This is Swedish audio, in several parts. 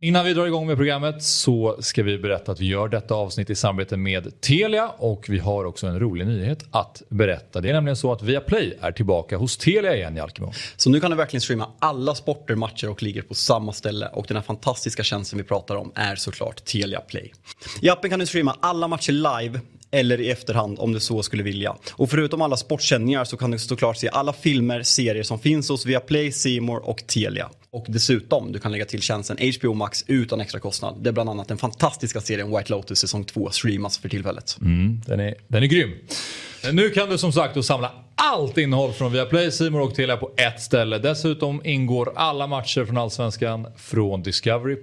Innan vi drar igång med programmet så ska vi berätta att vi gör detta avsnitt i samarbete med Telia och vi har också en rolig nyhet att berätta. Det är nämligen så att Viaplay är tillbaka hos Telia igen Jalkemo. Så nu kan du verkligen streama alla sporter, matcher och ligger på samma ställe och den här fantastiska tjänsten vi pratar om är såklart Telia Play. I appen kan du streama alla matcher live eller i efterhand om du så skulle vilja. Och förutom alla sportsändningar så kan du såklart se alla filmer, serier som finns hos Viaplay, Simor och Telia. Och dessutom, du kan lägga till tjänsten HBO Max utan extra kostnad. Det är bland annat den fantastiska serien White Lotus säsong 2 streamas för tillfället. Mm, den, är, den är grym. Nu kan du som sagt då samla allt innehåll från Viaplay, Simor och Telia på ett ställe. Dessutom ingår alla matcher från Allsvenskan från Discovery+.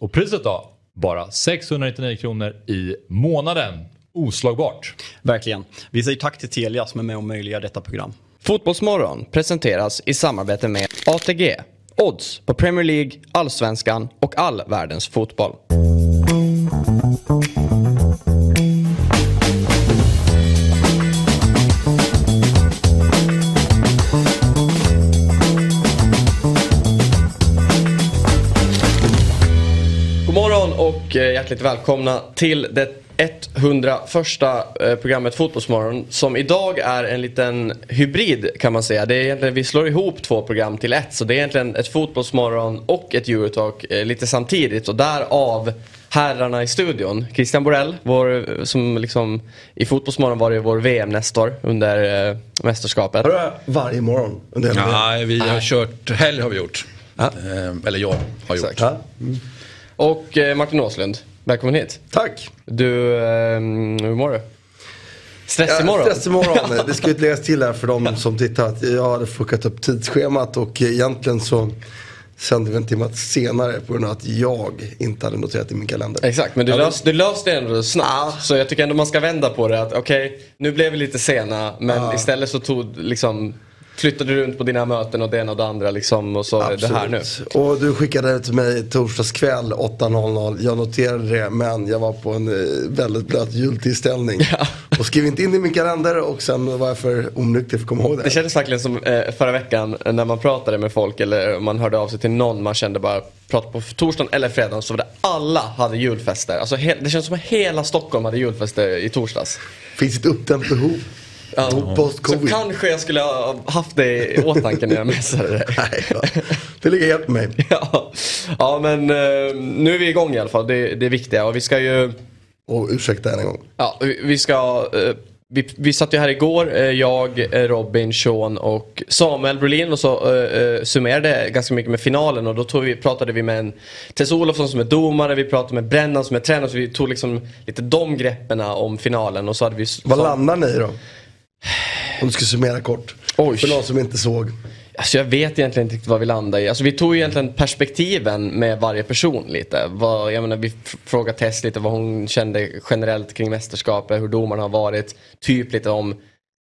Och priset då? Bara 699 kronor i månaden. Oslagbart. Verkligen. Vi säger tack till Telia som är med och möjliggör detta program. Fotbollsmorgon presenteras i samarbete med ATG. Odds på Premier League, Allsvenskan och all världens fotboll. God morgon och eh, hjärtligt välkomna till det 101 eh, programmet Fotbollsmorgon som idag är en liten hybrid kan man säga. Det är egentligen, vi slår ihop två program till ett så det är egentligen ett Fotbollsmorgon och ett Eurotalk eh, lite samtidigt och därav herrarna i studion. Christian Borell, vår, som liksom i Fotbollsmorgon var det vår VM-nestor under eh, mästerskapet. Varje morgon under Ja, vi har kört, helg har vi gjort. Ja. Eh, eller jag har gjort. Exakt. Ja. Och eh, Martin Åslund, välkommen hit. Tack! Du, eh, hur mår du? Stress Ja, imorgon? Stress imorgon. Det ska ju läggas till här för de som tittar att jag hade fuckat upp tidsschemat och egentligen så sände vi en timme senare på grund av att jag inte hade noterat i min kalender. Exakt, men du, Ja, men- lös, du löste det ändå snabbt. Så jag tycker ändå man ska vända på det. att Okej, nu blev vi lite sena men istället så tog liksom flyttade du runt på dina möten och det ena och det andra liksom och så är det här nu. Absolut. Och du skickade det till mig torsdags kväll 8.00. Jag noterade det men jag var på en eh, väldigt blöt jultillställning. Ja. Och skrev inte in i min kalender och sen var jag för onykter för att komma ihåg det. Det kändes verkligen som eh, förra veckan när man pratade med folk eller man hörde av sig till någon man kände bara prata på torsdagen eller fredagen så var det alla hade julfester. Alltså, det känns som att hela Stockholm hade julfester i torsdags. Finns ett uppdämt behov. Ja. Så Post-covid. kanske jag skulle ha haft det i åtanke när jag messade dig. Nej, ja. Det ligger helt med mig. Ja, ja men eh, nu är vi igång i alla fall. Det, det är viktiga. Och vi ska ju... Och ursäkta än en gång. Ja, vi- ska... eh, vi, vi satt ju här igår, eh, jag, Robin, Sean och Samuel Brolin och så uh, summerade ganska mycket med finalen och då tog vi, pratade vi med en Tess Olofsson som är domare, vi pratade med Brennan som är tränare så vi tog liksom lite de greppen om finalen och så hade vi... Vad så- landar ni då? Om du ska summera kort. Oj. För någon som inte såg. Alltså jag vet egentligen inte riktigt vad vi landade i. Alltså vi tog egentligen perspektiven med varje person lite. Vad, jag menar, vi frågade Tess lite vad hon kände generellt kring mästerskapet, hur domarna har varit. Typ lite om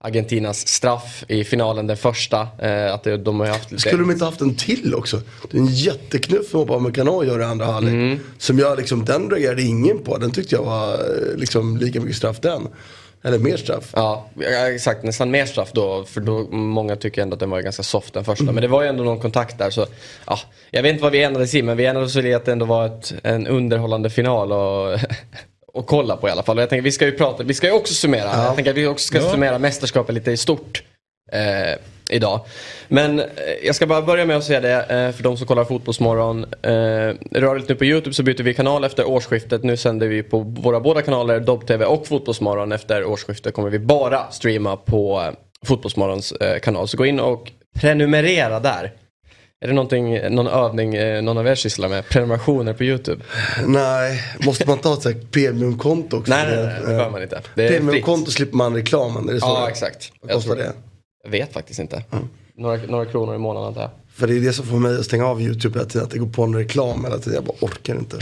Argentinas straff i finalen, den första. Eh, att de har haft lite... Skulle de inte haft en till också? Det är en jätteknuff som Upamecano gör i andra halvlek. Mm. Som jag liksom, den reagerade ingen på. Den tyckte jag var eh, liksom lika mycket straff den. Eller mer straff. Ja, ja, exakt. Nästan mer straff då. För då, många tycker ändå att den var ganska soft den första. Men det var ju ändå någon kontakt där. Så, ja, jag vet inte vad vi enades i men vi enades i att det ändå var ett, en underhållande final. Och, och kolla på i alla fall. Och jag tänker, vi ska ju prata, vi ska ju också summera. Jag tänker att vi också ska summera mästerskapet lite i stort. Eh, idag. Men eh, jag ska bara börja med att säga det eh, för de som kollar Fotbollsmorgon. Eh, rörligt nu på YouTube så byter vi kanal efter årsskiftet. Nu sänder vi på våra båda kanaler, Dobb-TV och Fotbollsmorgon. Efter årsskiftet kommer vi bara streama på Fotbollsmorgons kanal. Så gå in och prenumerera där. Är det någonting, någon övning någon av er sysslar med? Prenumerationer på YouTube? Nej, måste man ta ett så här premiumkonto också? Nej, nej, nej, det behöver man inte. Premiumkonto slipper man reklamen, är det så? Ja, det är? exakt. Vad kostar det? Jag vet faktiskt inte. Några, några kronor i månaden antar jag. För det är det som får mig att stänga av YouTube hela tiden. Att det går på en reklam hela tiden. Jag bara orkar inte.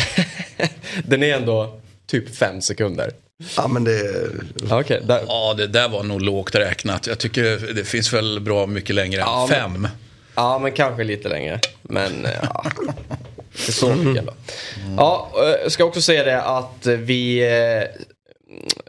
Den är ändå typ fem sekunder. ja men det är... Ja, Okej, där. Ja, det där var nog lågt räknat. Jag tycker det finns väl bra mycket längre än Ja, men- fem. Ja, men kanske lite längre. Men eh, ja. Inte så mycket ändå. Ja, eh, jag ska också säga det att vi...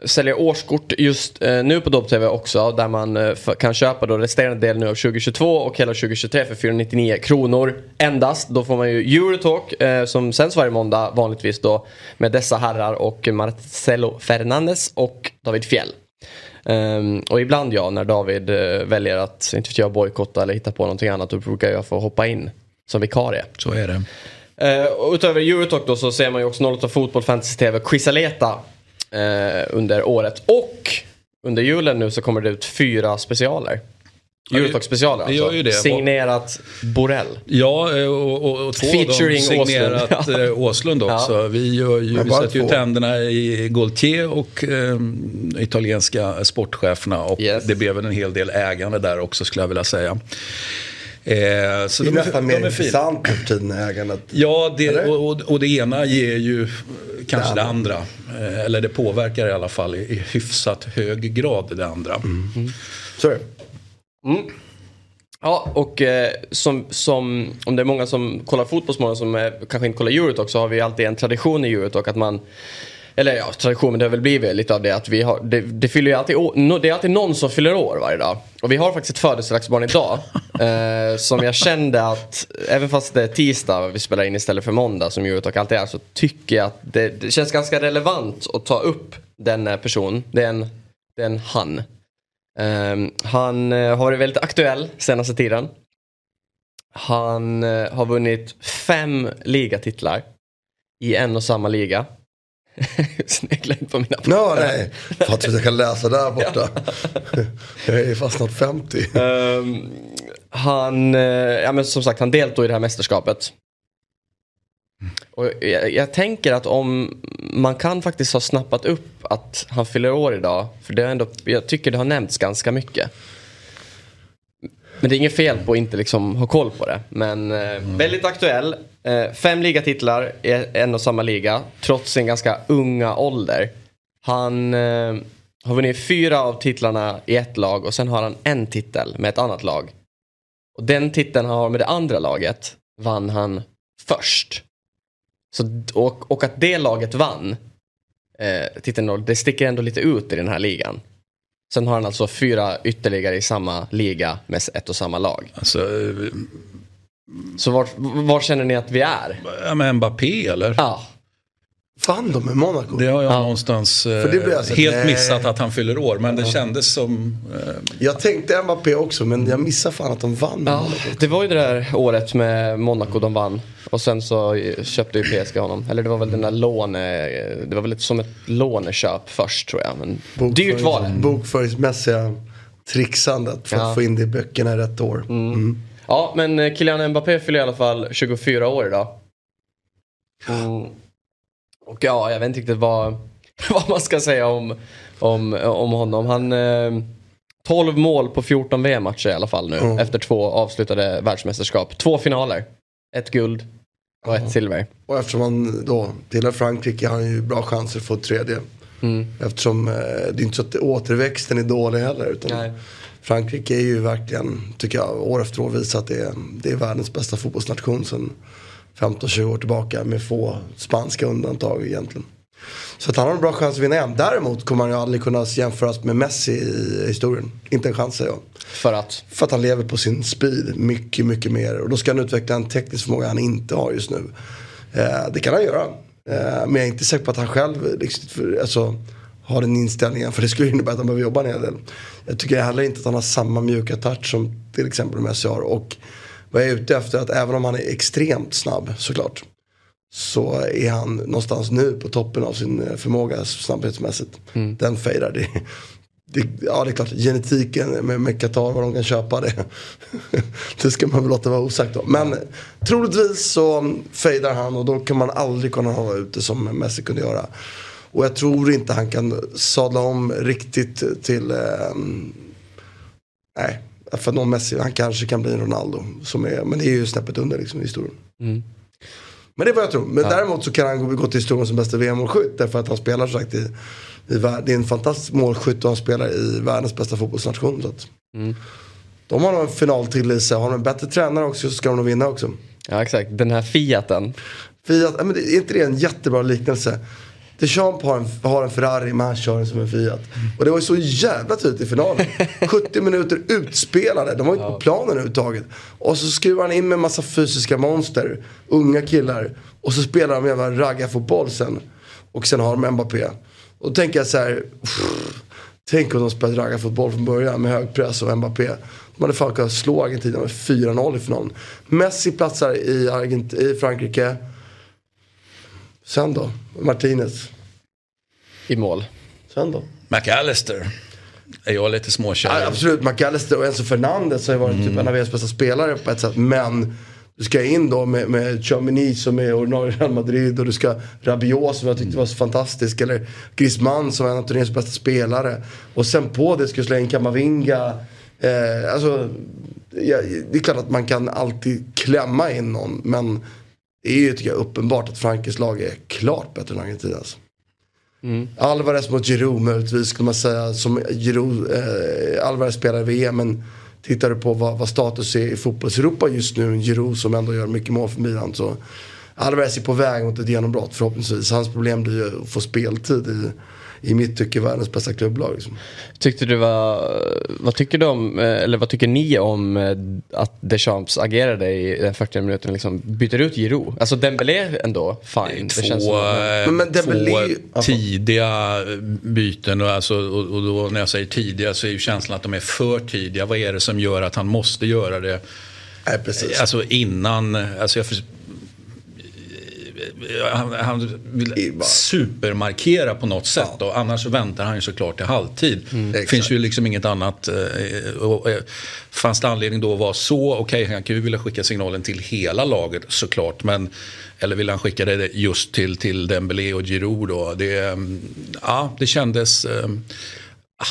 säljer årskort just eh, nu på Dobb-TV också. Där man eh, kan köpa då resterande del nu av 2022 och hela 2023 för 499 kronor endast. Då får man ju Eurotalk eh, som sänds varje måndag vanligtvis då med dessa herrar och Marcelo Fernandes och David Fjell. Ehm, och ibland ja, när David eh, väljer att, inte jag, bojkotta eller hitta på någonting annat, då brukar jag få hoppa in som vikarie. Så är det. Och utöver Eurotalk då så ser man ju också 08 Fotboll Fantasy TV Quisaleta eh, under året. Och under julen nu så kommer det ut fyra specialer. det- Eurotalk specialer det gör alltså. ju det. Signerat Borrell. Ja, eh, och, och, och två av dem Featuring signerat Åslund. Åslund, Åslund också. Ja. Vi, gör ju, vi sätter ju tänderna i Gaultier och eh, italienska sportcheferna. Och Yes. det blev väl en hel del ägande där också skulle jag vilja säga. Eh, så Det är de, nästan mer är intressant nu för tiden ägandet. Ja, det, och, och, och det ena ger ju kanske Det det andra. Eh, Eller det påverkar i alla fall i, i hyfsat hög grad det andra. Så är det. Ja, och eh, som, som, om det är många som kollar fotbollsmorgon som eh, kanske inte kollar Eurotalk så har vi alltid en tradition i Eurotalk att man eller ja, tradition, men det har väl blivit lite av det att vi har, det, det fyller ju alltid år, no, det är alltid någon som fyller år varje dag. Och vi har faktiskt ett födelsedagsbarn idag. eh, som jag kände att, även fast det är tisdag vi spelar in istället för måndag som Eurotalk alltid är, så tycker jag att det, det känns ganska relevant att ta upp den eh, person. Det är en, det är en han. Ehm, han eh, har varit väldigt aktuell senaste tiden. Han eh, har vunnit fem ligatitlar i en och samma liga. Snegla in på mina papper. Ja, nej. För att jag kan läsa där borta. Jag är fastnat 50. Ehm, han, eh, ja men som sagt, han deltog i det här mästerskapet. Och jag, jag tänker att om man kan faktiskt ha snappat upp att han fyller år idag. För det är ändå, jag tycker det har nämnts ganska mycket. Men det är inget fel på att inte liksom ha koll på det. Men eh, väldigt aktuell. Eh, fem ligatitlar i en och samma liga. Trots sin ganska unga ålder. Han eh, har vunnit fyra av titlarna i ett lag och sen har han en titel med ett annat lag. Och den titeln han har med det andra laget vann han först. Så, och, och att det laget vann eh, titeln, det sticker ändå lite ut i den här ligan. Sen har han alltså fyra ytterligare i samma liga med ett och samma lag. Alltså, eh, så var, var känner ni att vi är? ja, men Mbappé eller? Ja, Fan de är Monaco. Det har jag Ja. någonstans eh, alltså- helt nej. missat att han fyller år. Men det kändes som... Eh, Jag tänkte Mbappé också men jag missade fan att de vann med ja, Monaco. det var ju det där året med Monaco de vann. Och sen så köpte ju PSG honom. Eller det var väl den där låne... Det var väl lite som ett låneköp först tror jag. Men dyrt var det. Bokföringsmässiga trixandet för Ja. att få in det i böckerna i rätt år. Mm. Ja, men eh, Kylian Mbappé fyller i alla fall 24 år idag. Mm. Och ja, jag vet inte riktigt vad, vad man ska säga om, om, om honom. Han... Eh, 12 mål på 14 VM-matcher i alla fall nu. Mm. Efter två avslutade världsmästerskap. Två finaler. Ett guld och ett silver. Och eftersom han då tillhör Frankrike har han ju bra chanser att få ett tredje. Mm. Eftersom eh, det är inte så att återväxten är dålig heller. Utan Nej. Frankrike är ju verkligen, tycker jag, år efter år visat att det är, det är världens bästa fotbollsnation sedan 15-20 år tillbaka. Med få spanska undantag egentligen. Så att han har en bra chans att vinna igen. Däremot kommer han ju aldrig kunna jämföras med Messi i historien. Inte en chans säger jag. För att? För att han lever på sin speed mycket, mycket mer. Och då ska han utveckla en teknisk förmåga han inte har just nu. Eh, det kan han göra. Eh, men jag är inte säker på att han själv liksom, alltså, har den inställningen. För det skulle innebära att han behöver jobba en hel del. Jag tycker heller inte att han har samma mjuka touch som till exempel Messi har. Och vad jag är ute efter är att även om han är extremt snabb såklart. Så är han någonstans nu på toppen av sin eh, förmåga snabbhetsmässigt. Den fejdar. Det, det, ja det är klart, genetiken med, med Qatar, vad de kan köpa det. det ska man väl låta vara osagt om. Men troligtvis så fejdar han och då kan man aldrig kunna hålla ute som Messi kunde göra. Och jag tror inte han kan sadla om riktigt till, eh, nej, för någon Messi, han kanske kan bli en Ronaldo. Som är, men det är ju snäppet under liksom i historien. Men det är vad jag tror. Men däremot så kan han gå- till historien som bästa VM-målskytt. Därför att han spelar sagt i, i det är en fantastisk målskytt och han spelar i världens bästa fotbollsnation. Så att, De har nog en final till i sig. Har de en bättre tränare också så ska de nog vinna också. Ja exakt, den här Fiaten. Fiat, ja, men det- är inte det en jättebra liknelse? Deschamps har en, har en Ferrari men han kör den som en Fiat. Och det var ju så jävla tydligt i finalen. 70 minuter utspelade, de var inte på planen överhuvudtaget. Och så skruvar han in med en massa fysiska monster, unga killar. Och så spelar de jävla raggarfotboll sen. Och sen har de Mbappé. Och då tänker jag så här, pff, tänk om de spelade raggarfotboll från början med hög press och Mbappé. De hade fan kunnat slå Argentina med 4-0 i finalen. Messi platsar i, Argent i Frankrike. Sen då? Martinez. I mål. Sen då? McAllister. Är jag lite småkär. Ja, absolut, McAllister och Enzo Fernandez har ju varit typ en av deras bästa spelare på ett sätt. Men du ska in då med, med Chomini som är ordinarie Real Madrid och du ska Rabiot som jag tyckte var så fantastisk. Eller Griezmann som är en av turnéns bästa spelare. Och sen på det ska du slänga in Kamavinga. Eh, alltså, ja, det är klart att man kan alltid klämma in någon. Men det är ju tycker jag uppenbart att Frankes lag är klart bättre än Argentinas. Alvarez mot Giroud möjligtvis skulle man säga. Som Giroud, eh, Alvarez spelar i VM men tittar du på vad, vad status är i fotbolls-Europa just nu. Giroud som ändå gör mycket mål för Milan. Så Alvarez är på väg mot ett genombrott förhoppningsvis. Hans problem blir ju att få speltid i, i mitt tycke världens bästa klubblag. Liksom. Tyckte du var, vad tycker du om, eh, eller vad tycker ni om eh, att Deschamps agerade i den 40 minuten liksom byter ut Giroud? Alltså Dembélé ändå, fine. Det känns Två, som, eh, Men- men Dembélé- två tidiga byten och, alltså, och, och då när jag säger tidiga så är ju känslan att de är för tidiga. Vad är det som gör att han måste göra det? Nej, precis. Alltså innan, alltså jag han, han Det vill bara- supermarkera på något sätt och annars väntar han ju såklart till halvtid. Det Exakt. finns ju liksom inget annat. eh, Och, eh, fanns det anledning då att vara så, okej han kan ju vilja skicka signalen till hela laget såklart. Men, eller vill han skicka det just till, till Dembélé och Giroud då? Det, mm, ja, det kändes... eh,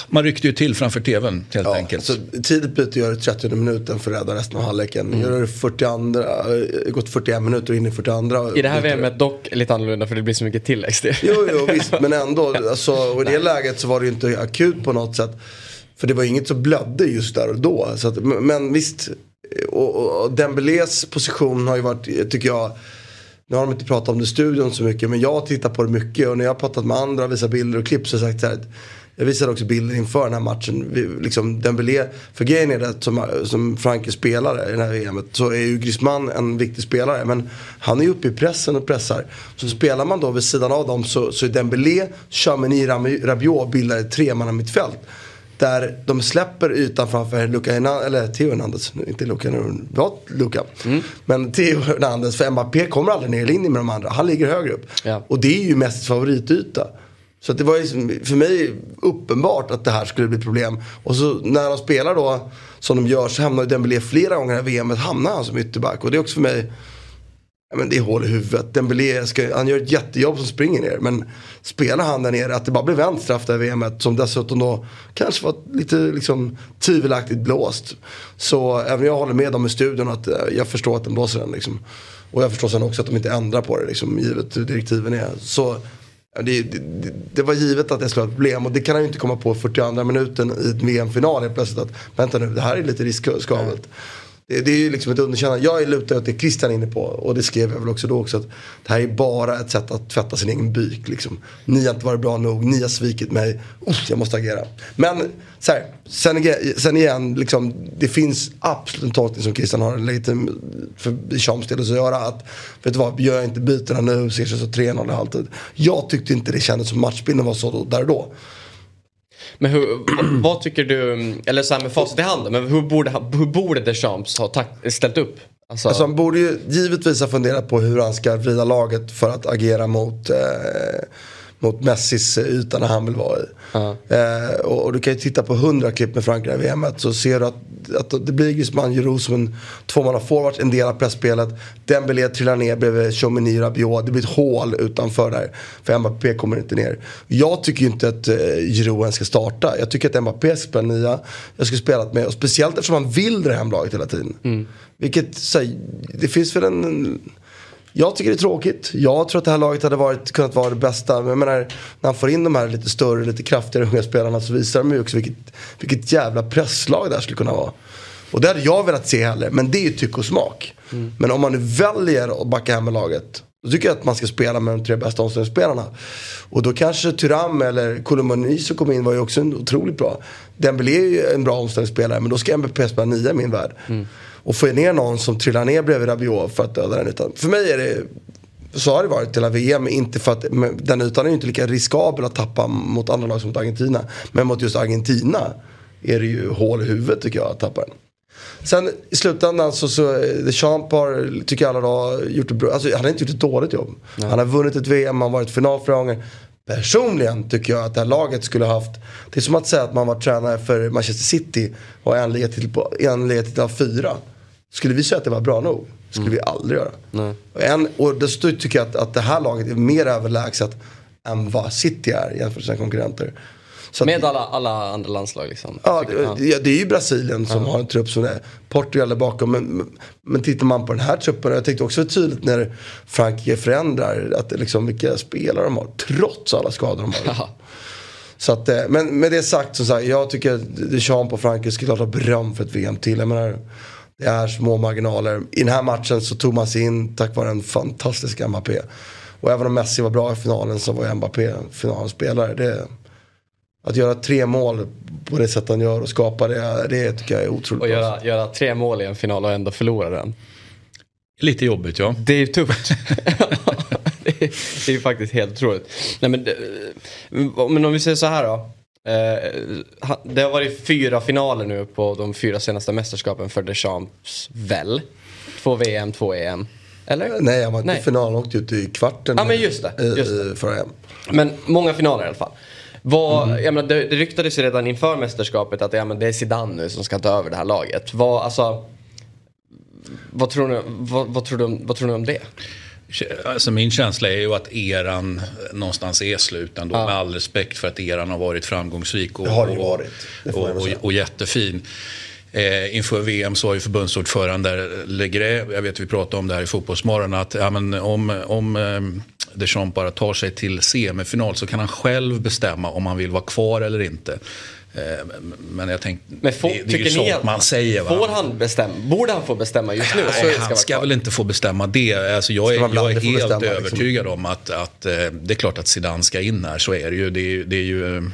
Man ryckte ju till framför tvn helt Ja, enkelt. så tidigt byte gör det 30 minuten för att rädda resten av halvleken. Mm. Gör det 42, eh, gått 41 minuter och in i 42. I det här. VMet dock lite annorlunda för det blir så mycket tilläggstid. Jo, jo visst, men ändå. Alltså, och I det läget så var det ju inte akut på något sätt. För det var inget som blödde just där och då. Så att, men- men visst, och, och, och Dembélés position har ju varit, tycker jag, nu har de inte pratat om det i studion så mycket, men jag tittar på det mycket. Och när jag har pratat med andra, visat bilder och klipp så har jag sagt så här. Jag visade också bilder inför den här matchen. Vi, liksom Dembélé, för grejen är det att som, som Franke spelare i det här VMet så är ju Griezmann en viktig spelare. Men han är ju uppe i pressen och pressar. Så spelar man då vid sidan av dem så, så är Dembélé, Chamini, Rabiot bildar ett tremanna mittfält. Där de släpper ytan framför Luka Hernandez, eller Theo Hernandez, inte Luka, var Luka. Men Theo Hernandez, för Mbappé kommer aldrig ner i linje med de andra. Han ligger högre upp. Ja. Och det är ju mest favorityta. Så det var ju liksom, för mig uppenbart att det här skulle bli problem. Och så när de spelar då som de gör så hamnar ju Dembélé flera gånger i det här VMet hamnar han som ytterback. Och det är också för mig Ja, men det är hål i huvudet. Dembélé, ska, han gör ett jättejobb som springer ner. Men spelar han där nere, att det bara blev en straff där i VMet. Som dessutom då kanske var lite liksom, tvivelaktigt blåst. Så även jag håller med dem i studion att eh, jag förstår att den blåser den. Liksom. Och jag förstår sen också att de inte ändrar på det, liksom, givet hur direktiven är. Så det, det, det- var givet att det skulle vara ett problem. Och det kan han ju inte komma på 42 minuten i ett VM-final helt plötsligt. Att vänta nu, det här är lite riskabelt. Det, det är ju liksom ett underkännande. Jag är lutad åt det Christian är inne på. Och det skrev jag väl också då också. Att det här är bara ett sätt att tvätta sin egen byk. Liksom. Ni har inte varit bra nog. Ni har svikit mig. Uff, jag måste agera. Men så här, sen, igen- sen igen. Liksom, det finns absolut en tolkning som Christian har legitim för Shams del att göra. Att, vet du vad, gör jag inte bytena nu så ersätts så 3-0 i halvtid. Jag tyckte inte det kändes som matchbilden var så då, där och då. Men hur, vad, tycker du, eller så här med facit i hand, men hur borde, hur borde Deschamps ha ställt upp? Alltså, Alltså han borde ju givetvis ha funderat på hur han ska vrida laget för att agera mot, eh, mot Messis yta när han vill vara i. Eh, och, och du kan ju titta på hundra klipp med Frankrike i VM så ser du att, att det blir Griezmann, Giroud som en tvåmannaforward, en del av pressspelet. Dembélé trillar ner bredvid Chomini, Rabiot. Det blir ett hål utanför där. För Mbappé kommer inte ner. Jag tycker ju inte att eh, Giroud ska starta. Jag tycker att Mbappé ska spela nia. Jag skulle spelat med, och speciellt eftersom han vill dra hem laget hela tiden. Vilket, så, här, det finns väl en... Jag tycker det är tråkigt. Jag tror att det här laget hade varit, kunnat vara det bästa. Men jag menar, när han får in de här lite större, lite kraftigare unga spelarna så visar de ju också vilket, vilket jävla presslag det här skulle kunna vara. Och det hade jag velat se heller, men det är ju tycke och smak. Men om man nu väljer att backa hem med laget Då tycker jag att man ska spela med de tre bästa omställningsspelarna. Och då kanske Thuram eller Koulibaly som kom in var ju också otroligt bra. Dembélé är ju en bra omställningsspelare men då ska Mbappé spela nia i min värld. Mm. Och få ner någon som trillar ner bredvid Rabiot för att döda den utan. För mig är det så har det varit hela VM. Inte för att, den ytan är ju inte lika riskabel att tappa mot andra lag som mot Argentina. Men mot just Argentina är det ju hål i huvudet tycker jag att tappa den. Sen i slutändan så, så Deschamps har, tycker alla då, gjort bra, alltså han har inte gjort ett dåligt jobb. Nej. Han har vunnit ett VM, han har varit final flera gånger. Personligen tycker jag att det här laget skulle ha haft, det är som att säga att man var tränare för Manchester City och en liga av fyra. Skulle vi säga att det var bra nog? skulle mm. vi aldrig göra. Nej. Och, en, och dessutom tycker jag att, att det här laget är mer överlägset än vad City är jämfört med sina konkurrenter. Så med alla, alla andra landslag liksom? Ja, det, det är ju Brasilien som ja. har en trupp som är. Portugal är bakom. Men, men tittar man på den här truppen. Jag tyckte också tydligt när Frankrike förändrar att liksom vilka spelare de har. Trots alla skador de har. Ja. Så att, eh, men med det sagt, så sagt jag tycker att Deschamps på Frankrike klart ha beröm för ett VM till. Jag menar, det är små marginaler. I den här matchen så tog man sig in tack vare en fantastisk Mbappé. Och även om Messi var bra i finalen så var Mbappé finalspelare. Det, att göra tre mål på det sätt han gör och skapa det, det tycker jag är otroligt Och göra, göra tre mål i en final och ändå förlora den. Lite jobbigt ja. Det är ju tufft. det, är, det är ju faktiskt helt otroligt. Nej, men, men om vi säger så här då. Eh, det har varit fyra finaler nu på de fyra senaste mästerskapen för Deschamps väl? Två VM, två EM. Eller? Nej, han var inte i finalen, åkte ut i kvarten. Ja, men just det. Just det. För EM. Men många finaler i alla fall. Vad, mm. jag menar, det, det ryktades ju redan inför mästerskapet att ja, men det är Zidane nu som ska ta över det här laget. Vad, alltså, vad, tror ni, vad, vad, tror du, vad tror ni om det? Alltså min känsla är ju att eran någonstans är slut ändå. Ja. Med all respekt för att eran har varit framgångsrik och, det har det varit. Det och, och, och, jättefin. Eh, inför VM så har ju förbundsordförande Legre, jag vet vi pratade om det här i Fotbollsmorgon, att ja, men om, om eh, Deschamps bara tar sig till semifinal så kan han själv bestämma om han vill vara kvar eller inte. Eh, men jag tänkte, men får, det, det är ju sånt man säger. Va? Får han bestämma? Borde han få bestämma just nu? Nej, han ska väl inte få bestämma det. Alltså jag är, jag är helt bestämma, liksom? övertygad liksom? om att, att eh, det är klart att Zidane ska in här. Så är det ju. Det är, det är ju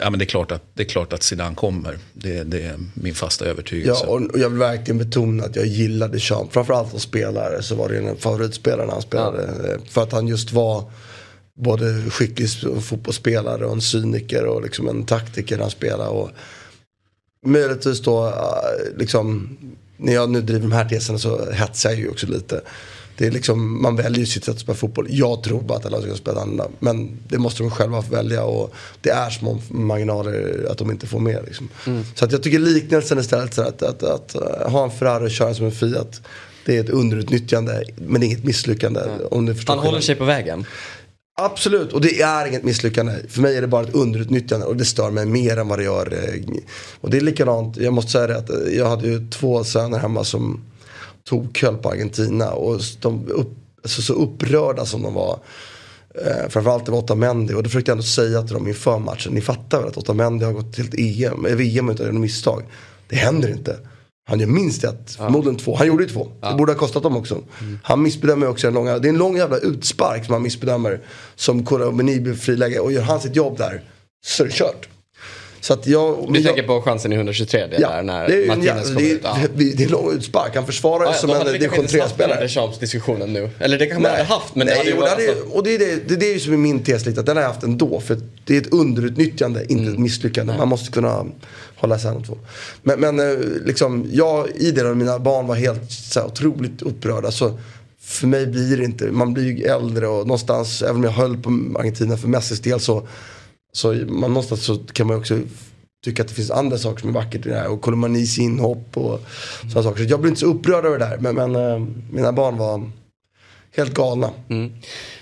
ja, men det, är klart att, det är klart att Zidane kommer. Det, det är min fasta övertygelse. Ja, och jag vill verkligen betona att jag gillade Champ. Framförallt som spelare så var det en favoritspelare när han spelade. Ja. För att han just var både skicklig fotbollsspelare och en cyniker och liksom en taktiker han spelade. Och möjligtvis då, äh, liksom, när jag nu driver de här teserna så hetsar jag ju också lite. Det är liksom, man väljer ju sitt sätt att spela fotboll. Jag tror bara att alla ska spela andra. Men det måste de själva få välja. Och det är små marginaler att de inte får med. Liksom. Mm. Så att jag tycker liknelsen istället så att, att, att, att ha en Ferrari och köra som en Fiat. Det är ett underutnyttjande men inget misslyckande. Mm. Om du Han håller sig på vägen. Absolut, och det är inget misslyckande. För mig är det bara ett underutnyttjande och det stör mig mer än vad det gör. Eh, och det är likadant, jag måste säga det att eh, jag hade ju två söner hemma som tog köl på Argentina. Och de upp, alltså, så upprörda som de var. Eh, framförallt det var Otamendi och det försökte jag ändå säga till dem inför matchen. Ni fattar väl att Otamendi har gått till ett EM, VM utan misstag. Det händer inte. Han gör minst ett, ja. förmodligen två. Han gjorde ju två. Ja. Det borde ha kostat dem också. Mm. Han missbedömer också en långa, det är en lång jävla utspark som han missbedömer. Som Koromini blir friläge och gör han sitt jobb där så är det kört. Så att jag, du tänker på chansen i 123 det ja, där när det är, Martinez kommer ut? Ja. Det, det är lång utspark. Han försvarar ja, som en division 3-spelare. Det Champs diskussionen nu. Eller det kan man ha haft. Men Nej, det och, det alltså... och det är det, det, det är ju som är min tes lite. Att den har jag haft ändå. För det är ett underutnyttjande, inte mm. ett misslyckande. Man måste kunna hålla isär de två. Men, men eh, liksom, jag i det och mina barn var helt så här, otroligt upprörda. Så för mig blir det inte, man blir ju äldre och någonstans, även om jag höll på Argentina för Messis del så, så man, någonstans så kan man också tycka att det finns andra saker som är vackert i det här. Och Kolomanis inhopp och mm. sådana saker. Så jag blir inte så upprörd över det där. Men, men äh, mina barn var helt galna. Mm.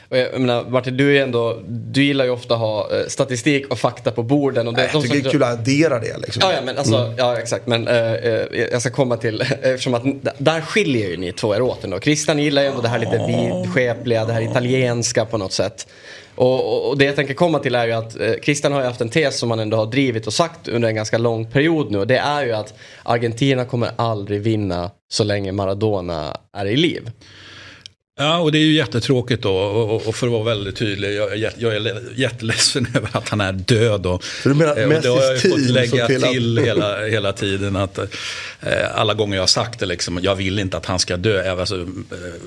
Och jag menar, Martin, du, är ändå, du gillar ju ofta att ha eh, statistik och fakta på borden. Och det, jag tycker det är kul att addera det. Liksom. Ja, ja, men alltså, mm. ja, exakt. Men uh, jag ska komma till, eftersom att där skiljer ju ni två er åt ändå. Christian gillar ju ändå det här lite vidskepliga, det här italienska på något sätt. Och, och, det jag tänker komma till är ju att eh, Christian har ju haft en tes som han ändå har drivit och sagt under en ganska lång period nu. Och det är ju att Argentina kommer aldrig vinna så länge Maradona är i liv. Ja, och det är ju jättetråkigt då. Och, för att vara väldigt tydlig, jag, är- jag är jätteledsen över att han är död. Och, du menar eh, och det har jag Messis fått lägga till att- till hela, hela tiden. Att, eh, alla gånger jag har sagt det, liksom, jag vill inte att han ska dö. Alltså, eh,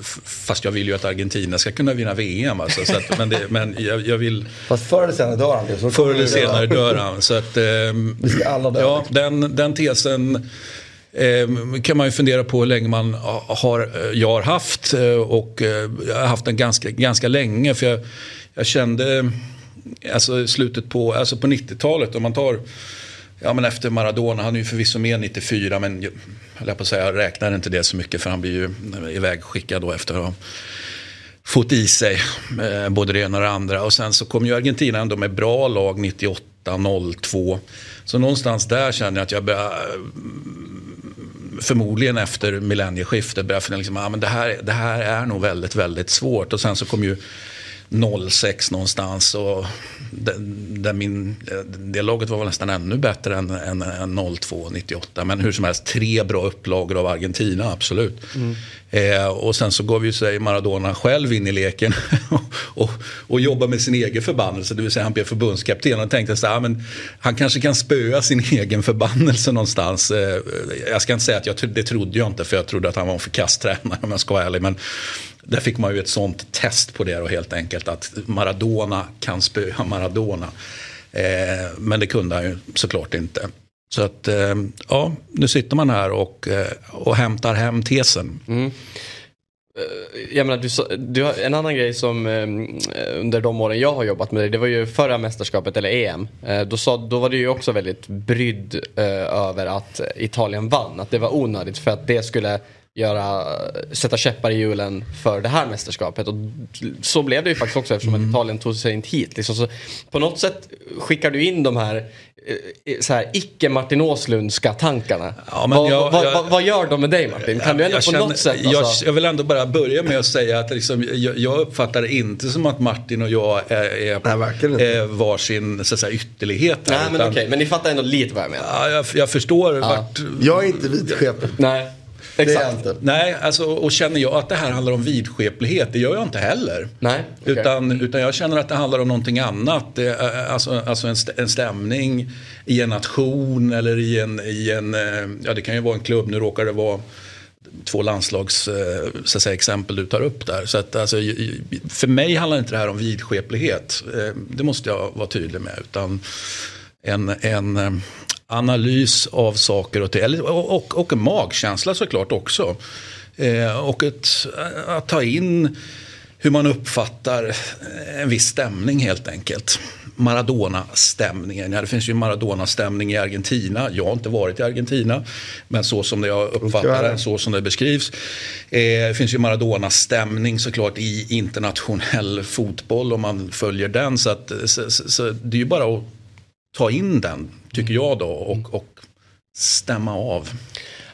f- fast jag vill ju att Argentina ska kunna vinna VM. Alltså, så att, men det, men jag, jag vill... Fast förr eller senare dör han. så Förr eller senare dör han. Så att, Vi ska alla dö. Ja, den, den tesen eh, kan man ju fundera på hur länge man har, eh, jag har haft. Eh, och eh, jag har haft den ganska, ganska länge. För jag, jag kände, alltså i slutet på, alltså på 90-talet, om man tar Ja men efter Maradona, han är ju förvisso med 94 men jag jag på att säga, jag räknar inte det så mycket för han blir ju ivägskickad då efter att ha fått i sig eh, både det ena och det andra. Och sen så kom ju Argentina ändå med bra lag 98, 02. Så någonstans där känner jag att jag börjar, förmodligen efter millennieskiftet började fundera, liksom, ah, men det, här, det här är nog väldigt, väldigt svårt. Och sen så kom ju 06 någonstans och det, där min, det laget var väl nästan ännu bättre än, än, än 02 98. Men hur som helst, tre bra upplagor av Argentina, absolut. Eh, och sen så gav ju sig Maradona själv in i leken och, och, och jobbade med sin egen förbannelse. Det vill säga han blev förbundskapten och tänkte så här, ah, men han kanske kan spöa sin egen förbannelse någonstans. Eh, jag ska inte säga att jag, det trodde jag inte för jag trodde att han var en förkasttränare om jag ska vara ärlig. Men där fick man ju ett sånt test på det då helt enkelt. Att Maradona kan spöa Maradona. Eh, men det kunde han ju såklart inte. Så att eh, ja, nu sitter man här och, eh, och hämtar hem tesen. Mm. Eh, jag menar, du, du har, en annan grej som eh, under de åren jag har jobbat med dig, det var ju förra mästerskapet eller EM. Eh, då, sa, då var du ju också väldigt brydd eh, över att Italien vann. Att det var onödigt för att det skulle göra, sätta käppar i hjulen för det här mästerskapet. Och så blev det ju faktiskt också eftersom att Italien tog sig inte hit. Liksom. Så på något sätt skickar du in de här, eh, så här icke-Martin Åslundska tankarna. Ja, men vad, jag- vad, jag- vad, vad gör de med dig Martin? Kan du ändå Jag på känner- något sätt... jag, alltså- jag vill ändå bara börja med att säga att liksom, jag, jag uppfattar det inte som att Martin och jag är, är, Nej, är varsin så att säga, ytterlighet. här, Nej men utan- okej, men ni fattar ändå lite vad jag menar. Ja, jag, jag förstår vart... Jag är inte vitskeplig. Nej, exakt. Nej, alltså, och känner jag att det här handlar om vidskeplighet, det gör jag inte heller. Nej, okej. Utan, utan jag känner att det handlar om någonting annat. Alltså alltså en, st- en stämning i en nation eller i en, i en, ja det kan ju vara en klubb, nu råkar det vara två landslags så säga, exempel du tar upp där. Så att, alltså, för mig handlar inte det här om vidskeplighet. Det måste jag vara tydlig med. Utan en, en analys av saker och ting. Och, och, och en magkänsla såklart också. Eh, och ett, att ta in hur man uppfattar en viss stämning helt enkelt. Maradona-stämningen. Ja, det finns ju Maradona-stämning i Argentina. Jag har inte varit i Argentina. Men så som jag uppfattar det, så som det beskrivs. Eh, det finns ju Maradona-stämning såklart i internationell fotboll om man följer den. Så, att, så, så, så det är ju bara att ta in den, tycker jag då. Och, och stämma av.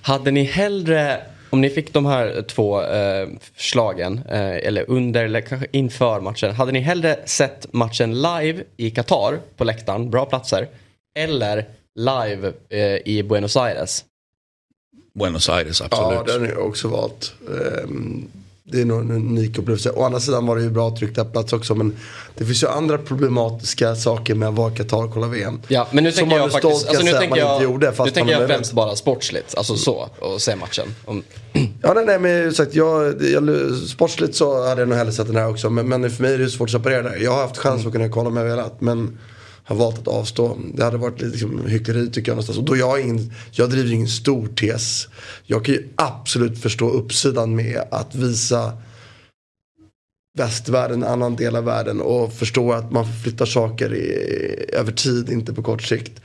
Hade ni hellre, om ni fick de här två eh, förslagen, eh, eller under eller kanske inför matchen. Hade ni hellre sett matchen live i Qatar på läktaren, bra platser, eller live eh, i Buenos Aires? Buenos Aires, Ja, absolut. den har jag också valt. Ehm, Det är nog en unik upplevelse. Å andra sidan var det ju bra tryckta plats också. Men det finns ju andra problematiska saker med att vara Qatar och kolla VM. Ja, men nu tänker jag faktiskt, alltså nu tänker jag, inte gjorde, nu tänker jag främst bara sportsligt, alltså så, och se matchen. Om, Ja, nej, nej, men sagt, jag, jag, sportsligt så hade jag nog hellre sett den här också. Men, men för mig är det svårt att separera det. Jag har haft chans att kunna kolla om jag velat. Men har valt att avstå. Det hade varit lite liksom, hyckleri tycker jag någonstans. Och då jag, är ingen, jag driver ingen stor tes. Jag kan ju absolut förstå uppsidan med att visa västvärlden, en annan del av världen och förstå att man flyttar saker i, över tid, inte på kort sikt.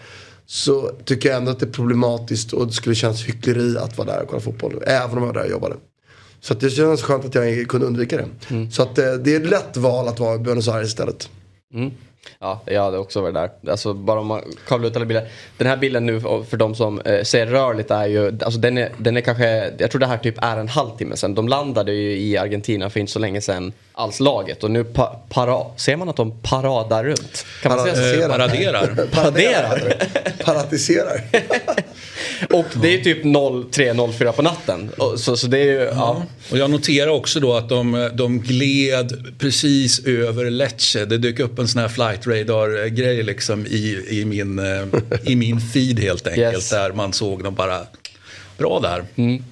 Så tycker jag ändå att det är problematiskt och det skulle kännas hyckleri att vara där och kolla fotboll. Även om jag var där och jobbade. Så att det känns skönt att jag kunde undvika det. Så att eh, det är ett lätt val att vara i Buenos Aires istället. Ja, jag hade också varit där. Alltså bara om man kavlar ut alla bilder. Den här bilden nu för de som eh, ser rörligt är ju, alltså den är, den är kanske, jag tror det här typ är en halvtimme sedan. De landade ju i Argentina för inte så länge sedan, alls laget. Och nu pa, para, ser man att de paradar runt? Kan man säga? Eh, paraderar. Paraderar? Paratiserar. Och det är typ 03.04 på natten. Så, så det är ju, ja. Ja. Och jag noterar också då att de, de gled precis över Lecce. Det dök upp en sån här flight radar-grej liksom i, i, min, eh, i min feed helt enkelt. Yes. Där man såg dem bara, bra där. Vad-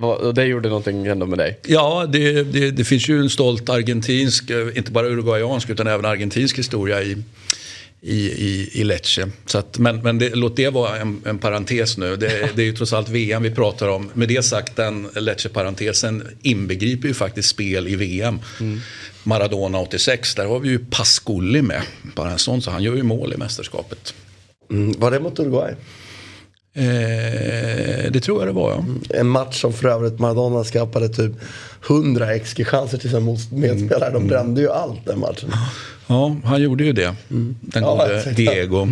Och det gjorde någonting ändå med dig. Ja, det, det, det finns ju en stolt argentinsk, eh, inte bara uruguayansk utan även argentinsk historia i, i, i, i Lecce. Så att, men men det, låt det vara en, en parentes nu. Det, det är ju trots allt VM vi pratar om. Med det sagt, den Lecce-parentesen inbegriper ju faktiskt spel i VM. Maradona 86, där har vi ju Pasculli med. Bara en sån, så han gör ju mål i mästerskapet. Mm, var det mot Uruguay? Eh, det tror jag det var ja. En match som för övrigt Maradona skapade typ 100 XG-chanser till sina mot- medspelare. De brände ju allt den matchen. Ja, han gjorde ju det. Den Ja, gode exakt. Diego.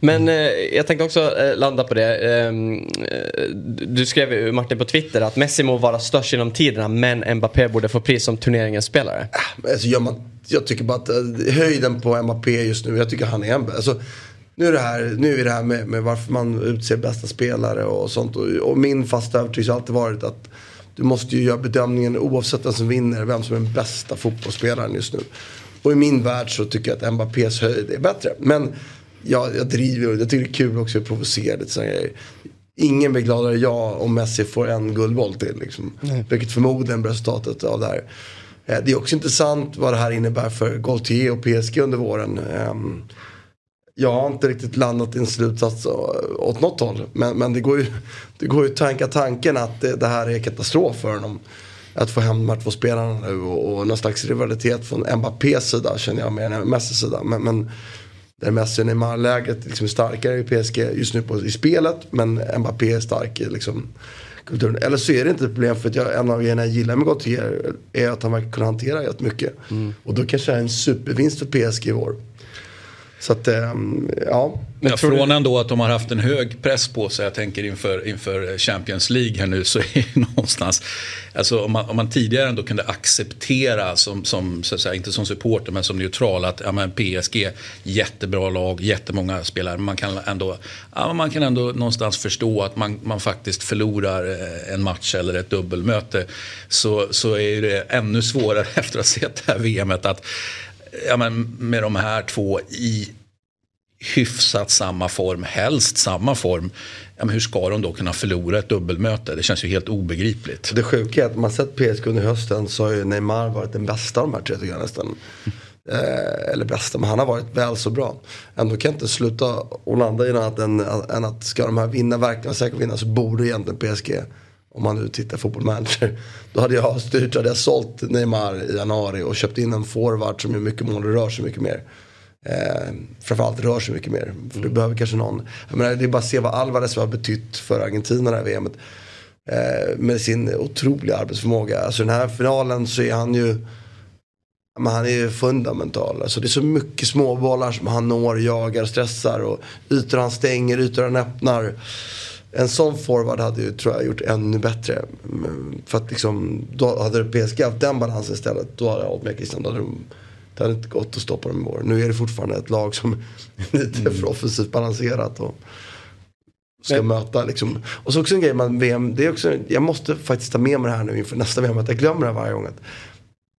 Men eh, jag tänkte också eh, landa på det. Ehm, eh, du skrev ju Martin på Twitter att Messi må vara störst genom tiderna men Mbappé borde få pris som turneringens spelare. Alltså gör man, jag tycker bara att eh, höjden på Mbappé just nu, jag tycker han är en alltså, nu är det här, nu är det här med, med varför man utser bästa spelare och sånt. Och, och min fasta övertygelse har alltid varit att du måste ju göra bedömningen oavsett vem som vinner, vem som är den bästa fotbollsspelaren just nu. Och i min värld så tycker jag att Mbappés höjd är bättre. Men jag, jag driver och jag tycker det är kul också att provocera lite sådana grejer. Ingen blir gladare än jag om Messi får en guldboll till. Liksom. Vilket förmodligen blir resultatet av det här. Eh, Det är också intressant vad det här innebär för Gaultier och PSG under våren. Jag har inte riktigt landat i en slutsats åt något håll. Men, men det går ju det går ju att tanka tanken att det, det här är katastrof för honom. Att få hem de här två spelarna nu och, och någon slags rivalitet från Mbappés sida känner jag mer än Messis sida. Men, men där Messi och Neymar-lägret liksom är starkare i PSG just nu på, i spelet. Men Mbappé är stark i liksom, kulturen. Eller så är det inte ett problem för att jag, en av grejerna jag gillar med Gaultier är att han verkar kunna hantera jättemycket. Och då kanske det är en supervinst för PSG i år. Så att, ehm, ja. Ja, från ändå att de har haft en hög press på sig, jag tänker inför, inför Champions League här nu, så är det någonstans, alltså om man, om man tidigare ändå kunde acceptera, som, som, så att säga, inte som supporter men som neutral, att ja, men PSG, jättebra lag, jättemånga spelare, man kan ändå, ja, man kan ändå någonstans förstå att man, man faktiskt förlorar eh, en match eller ett dubbelmöte, så, så är det ännu svårare efter att ha sett det här VMet att ja, men med de här två i hyfsat samma form, helst samma form. Ja, men hur ska de då kunna förlora ett dubbelmöte? Det känns ju helt obegripligt. Det sjuka är att man sett PSG under hösten så har ju Neymar varit den bästa av de här tre tycker jag nästan. Eh, eller bästa, men han har varit väl så bra. Ändå kan jag inte sluta och landa i något annat än, än att ska de här vinna, verkligen att vinna så borde egentligen PSG om man nu tittar fotboll manager. Då hade jag styrt, hade jag sålt Neymar i januari och köpt in en forward som är mycket mål och rör sig mycket mer. Eh, framförallt rör sig mycket mer. För du behöver kanske någon. Jag menar, det är bara att se vad Alvarez har betytt för Argentina det här VMet. Eh, med sin otroliga arbetsförmåga. Alltså den här finalen så är han ju men han är ju fundamental. Alltså det är så mycket småbollar som han når, jagar, stressar och ytor han stänger, ytor han öppnar. En sån forward hade ju, tror jag, gjort ännu bättre. Mm, För att liksom, då hade PSG haft den balansen istället, då hade jag hållit med Christian. Då hade de, det hade inte gått att stoppa dem i år. Nu är det fortfarande ett lag som är lite för offensivt balanserat. Och ska möta liksom. Och så också en grej med VM, det är också, jag måste faktiskt ta med mig det här nu inför nästa VM, att jag glömmer det här varje gång.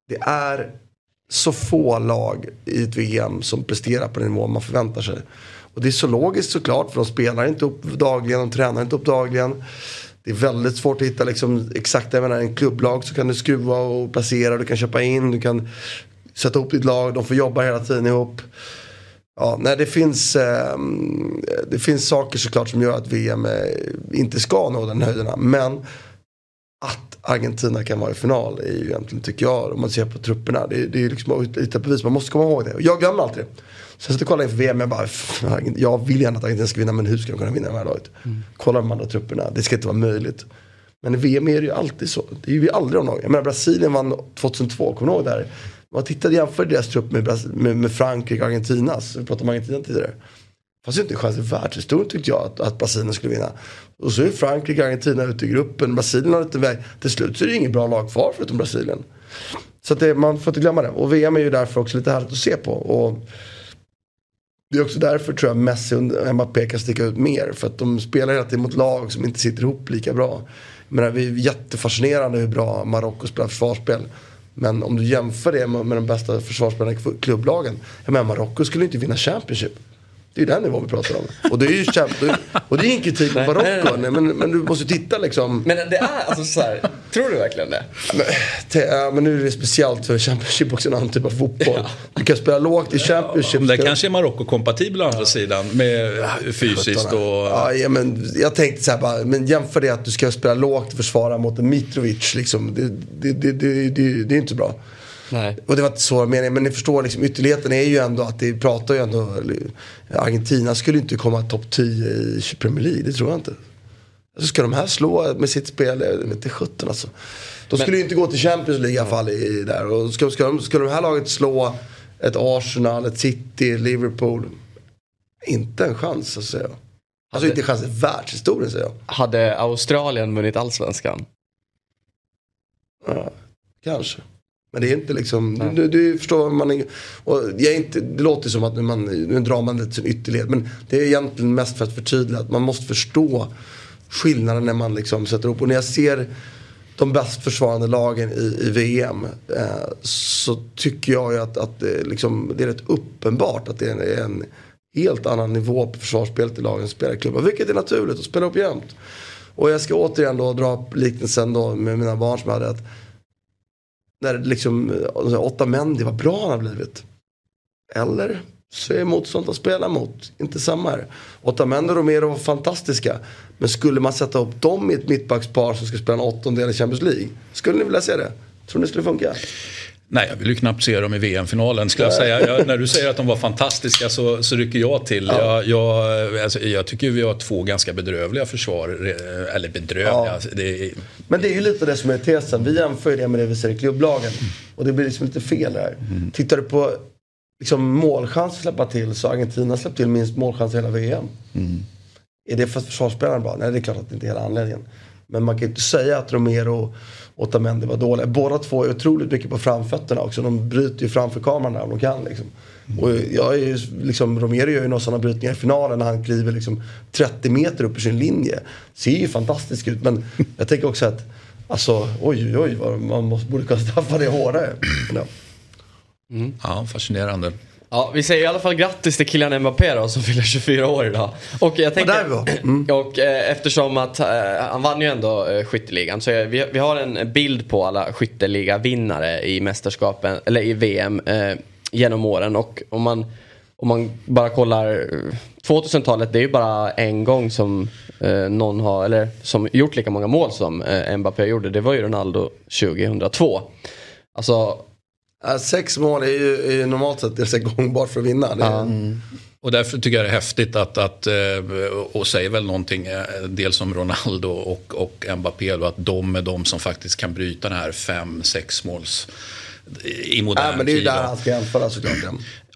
Det är så få lag i ett VM som presterar på den nivå man förväntar sig. Och det är så logiskt såklart för de spelar inte upp dagligen, de tränar inte upp dagligen. Det är väldigt svårt att hitta liksom, exakt, jag menar en klubblag så kan du skruva och placera, du kan köpa in, du kan sätta ihop ditt lag, de får jobba hela tiden ihop. Ja, nej, det, finns, eh, det finns saker såklart som gör att VM eh, inte ska nå den höjderna. Men att Argentina kan vara i final är ju egentligen, tycker jag, om man ser på trupperna. Det, det är liksom lite bevis, man måste komma ihåg det. Jag glömmer alltid det. Sen så kollar jag inför VM, jag bara, "Pff, jag vill gärna att Argentina ska vinna, men hur ska de kunna vinna det här laget? Kolla de andra trupperna, det ska inte vara möjligt. Men i VM är det ju alltid så. Det är ju aldrig de lagen. Jag menar Brasilien vann 2002, kommer du ihåg det här? Man tittade jämför deras trupp med, med, med Frankrike och Argentinas. Vi pratade om Argentina tidigare. Fanns ju inte en chans i världshistorien tyckte jag att, att Brasilien skulle vinna. Och så är Frankrike och Argentina ute i gruppen. Brasilien har lite väg. Till slut så är det inget bra lag kvar förutom Brasilien. Så det, man får inte glömma det. Och VM är ju därför också lite härligt att se på. Och det är också därför tror jag Messi och Mbappé kan sticka ut mer. För att de spelar hela tiden mot lag som inte sitter ihop lika bra. Jag menar, det är jättefascinerande hur bra Marocko spelar försvarsspel. Men om du jämför det med, med de bästa försvarsspelarna i klubblagen. Jag menar Marocko skulle inte vinna Championship. Det är ju den nivån vi pratar om. Och det är ju champ- och det är ingen kritik mot Marocko. nej, Men, men du måste ju titta liksom. Men det är alltså så här, tror du verkligen det? Men, te- ja, men nu är det speciellt för Championship också en annan typ av fotboll. Du kan spela lågt i Championship. Men det kanske är Marocko-kompatibel å andra sidan med fysiskt och... Ja, ja, men jag tänkte så här bara, men jämför det att du ska spela lågt och försvara mot en Mitrovic. Liksom. Det, det, det, det, det, det är inte så bra. Nej. Och det var inte så meningen, men ni förstår liksom ytterligheten är ju ändå att det pratar ju ändå, Argentina skulle inte komma topp 10 i Premier League, det tror jag inte. Så ska de här slå med sitt spel, inte sjutton alltså. De skulle ju inte gå till Champions League i alla fall i, där. Och ska, ska, de, ska de här laget slå ett Arsenal, ett City, Liverpool? Inte en chans, så säger jag. Alltså inte en chans i världshistorien säger jag. Hade Australien vunnit allsvenskan? Ja, kanske. Men det är inte liksom, du, du förstår vad man är, och jag är inte, det låter som att nu, man, nu drar man till sin ytterlighet. Men det är egentligen mest för att förtydliga att man måste förstå skillnaden när man liksom sätter ihop. Och när jag ser de bäst försvarande lagen i, i VM eh, så tycker jag ju att, att det, liksom, det är rätt uppenbart att det är en helt annan nivå på försvarsspelet i lagens spelarklubbar. Vilket är naturligt att spela upp jämt. Och jag ska återigen då dra liknelsen då med mina barn som hade att när liksom eh, åtta män, det var bra han har blivit. Eller så är motståndet att spela mot inte samma här. Otamendi och Romero var fantastiska. Men skulle man sätta upp dem i ett mittbackspar som ska spela en åttondel i Champions League. Skulle ni vilja se det? Tror ni det skulle funka? Nej, jag vill ju knappt se dem i VM-finalen. Skulle jag säga. Jag, när du säger att de var fantastiska så, så rycker jag till. Jag, jag, alltså, jag tycker vi har två ganska bedrövliga försvar. eh, Eller bedrövliga. Ja. Det är, Men det är ju lite det som är tesen. Vi jämför ju det med det vi ser i klubblagen. Och det blir liksom lite fel här. Tittar du på liksom, målchans släppa till så har Argentina släppt till minst målchans i hela VM. Är det för att försvarsspelarna bra? Nej, det är klart att det inte är hela anledningen. Men man kan ju inte säga att Romero Otamendi var dåliga. Båda två är otroligt mycket på framfötterna också. De bryter ju framför kameran när de kan. Liksom. Och jag är ju, liksom, Romero gör ju några sådana brytningar i finalen när han kliver liksom 30 meter upp i sin linje. Ser ju fantastiskt ut. Men jag tänker också att Alltså oj oj man måste, borde kunna straffa det hårdare. Ja. ja, fascinerande. Ja, vi säger i alla fall grattis till Kylian Mbappé då som fyller 24 år idag. Och jag tänker, var. Mm. och eh, eftersom att eh, han vann ju ändå eh, skytteligan så vi, vi har en bild på alla skytteligavinnare i mästerskapen, eller i VM eh, genom åren. Och om man, om man bara kollar eh, 2000-talet, det är ju bara en gång som eh, någon har, eller som gjort lika många mål som eh, Mbappé gjorde. Det var ju Ronaldo 2002. Alltså Ja, sex mål är ju, är ju normalt sett ganska gångbart för att vinna. Det är, Och därför tycker jag det är häftigt att, att eh, och säger väl någonting, eh, dels om Ronaldo och, och Mbappé, då, att de är de som faktiskt kan bryta den här fem, sex måls i modern ja, men det är ju tid. där han ska jämföra såklart.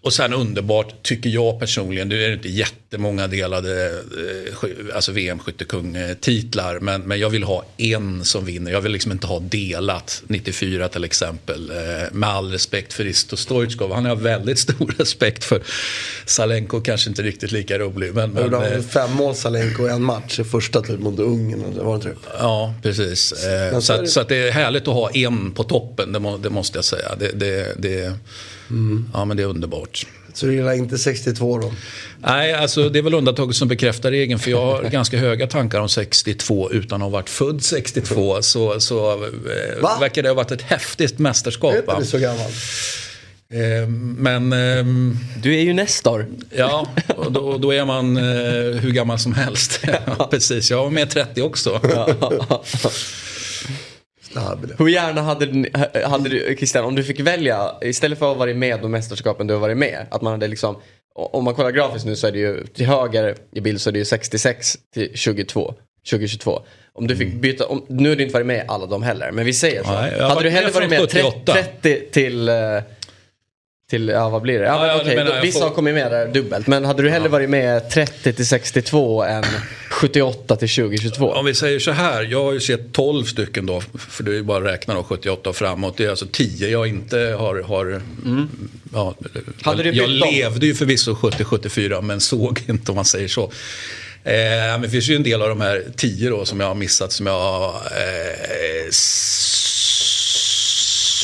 Och sen underbart, tycker jag personligen, nu är det inte jättemånga delade eh, alltså VM-skyttekung-titlar. Men, men jag vill ha en som vinner. Jag vill liksom inte ha delat 94 till exempel. Eh, med all respekt för Risto Stoichkov. Han har väldigt stor respekt för. Salenko kanske inte riktigt lika rolig. Men, men, Men, eh, fem mål Salenko i en match. i Första typ mot Ungern. Var det det? Ja, precis. Så, så att, så att det är härligt att ha en på toppen, det, må, det måste jag säga. Det, det, det, Ja, men det är underbart. Så du gillar inte 62 då? Nej, alltså det är väl undantaget som bekräftar regeln. För jag har ganska höga tankar om 62 utan att ha varit född 62. Så, så eh, Va? verkar det ha varit ett häftigt mästerskap. Är inte du så gammal? Eh, men ehm, du är ju Nestor. ja, och då, då är man eh, hur gammal som helst. ja, precis, jag var med 30 också. Snabb. Hur gärna hade, ni- hade du, Christian, om du fick välja, istället för att varit med de mästerskapen du har varit med, att man hade liksom, om man kollar grafiskt nu så är det ju till höger i bild så är det ju 66 till 22, 2022. Om du fick byta, om, nu har du inte varit med i alla de heller, men vi säger så. Nej, hade du hellre varit med 78. 30 till, eh, Till, ja vad blir det? Ja, Ja, ja, men okej, menar då, jag. vissa Får- har kommit med där dubbelt. Men hade du hellre varit med 30 till 62 än 78 till 2022? Om vi säger så här, jag har ju sett 12 stycken då, för det är ju bara att räkna då, 78 och framåt. Det är alltså 10 jag inte har... har ja, Hade jag dem? levde ju förvisso 70-74 men såg inte om man säger så. Eh, men det finns ju en del av de här 10 då som jag har missat som jag eh,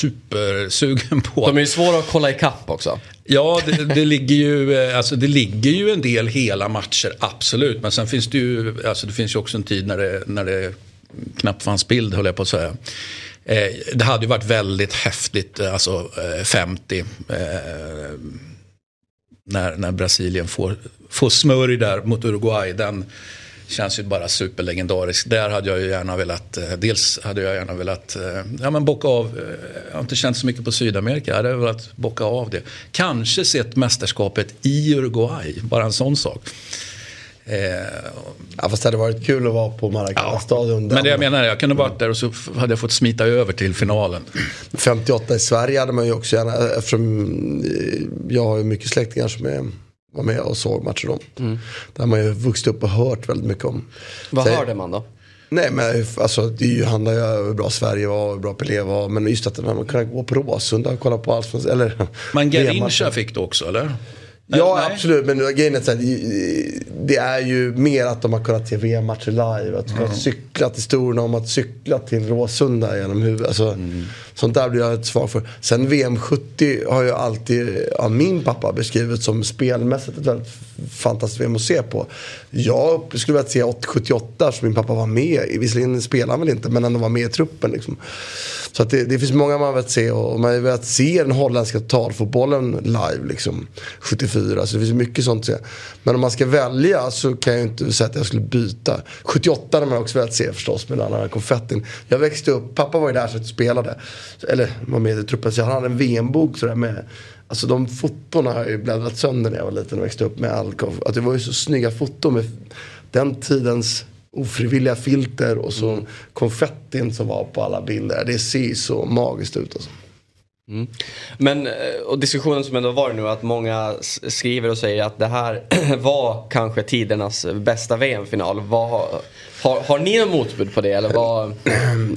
supersugen på. De är ju svåra att kolla ikapp också. Ja, det, det, ligger ju, eh, alltså det ligger ju en del hela matcher, absolut. Men sen finns det ju, alltså det finns ju också en tid när det, när det knappt fanns bild, höll jag på att säga. Eh, det hade ju varit väldigt häftigt, eh, alltså eh, 50. Eh, när, när Brasilien får, får smörj där mot Uruguay. Den känns ju bara superlegendarisk. Där hade jag ju gärna velat, eh, dels hade jag gärna velat eh, ja, men bocka av, eh, jag har inte känt så mycket på Sydamerika, jag hade velat bocka av det. Kanske sett mästerskapet i Uruguay, bara en sån sak. Eh, Ja, fast det hade varit kul att vara på Maracana-stadion. men det jag menar är, jag kunde varit där och så hade jag fått smita över till finalen. 58 i Sverige hade man ju också gärna, eftersom jag har ju mycket släktingar som är, var med och såg matcher då. Mm. Där har man ju vuxit upp och hört väldigt mycket om. Vad Så- hörde man då? Nej men alltså det ju- handlar ju om hur bra Sverige var, hur bra Pelé var. Men just att man kunde gå på Råsunda och kolla på allsvenskan. Eller Men. Garincha fick du också, eller? Ja Nej. absolut, men grejen är här, det- är ju mer att de har kunnat se VM-matcher live. Att de har cyklat historierna om att cykla till Råsunda genom huvudet. Alltså, Sånt där blir jag ett svar för. Sen VM 70 har ju alltid av min pappa beskrivit som spelmässigt ett väldigt fantastiskt VM att se på. Jag skulle vilja se 80 78 som min pappa var med i. Visserligen spelade han väl inte men ändå var med i truppen. Liksom. Så att det, det finns många man vill se och man har velat se den holländska totalfotbollen live liksom 74. Så det finns mycket sånt att se. Men om man ska välja så kan jag ju inte säga att jag skulle byta. 78 hade man också velat se förstås med den här konfettin. Jag växte upp, pappa var ju där så att spelade. Eller var med i truppen så han hade en VM-bok sådär med Alltså de fotona har ju bläddrat sönder när jag var liten och växte upp med all Att det var ju så snygga foton med den tidens ofrivilliga filter och så konfettin som var på alla bilder. Det ser ju så magiskt ut alltså. Men, eh, och diskussionen som ändå var nu att många skriver och säger att det här var kanske tidernas bästa VM-final. Har, har ni något motbud på det eller vad?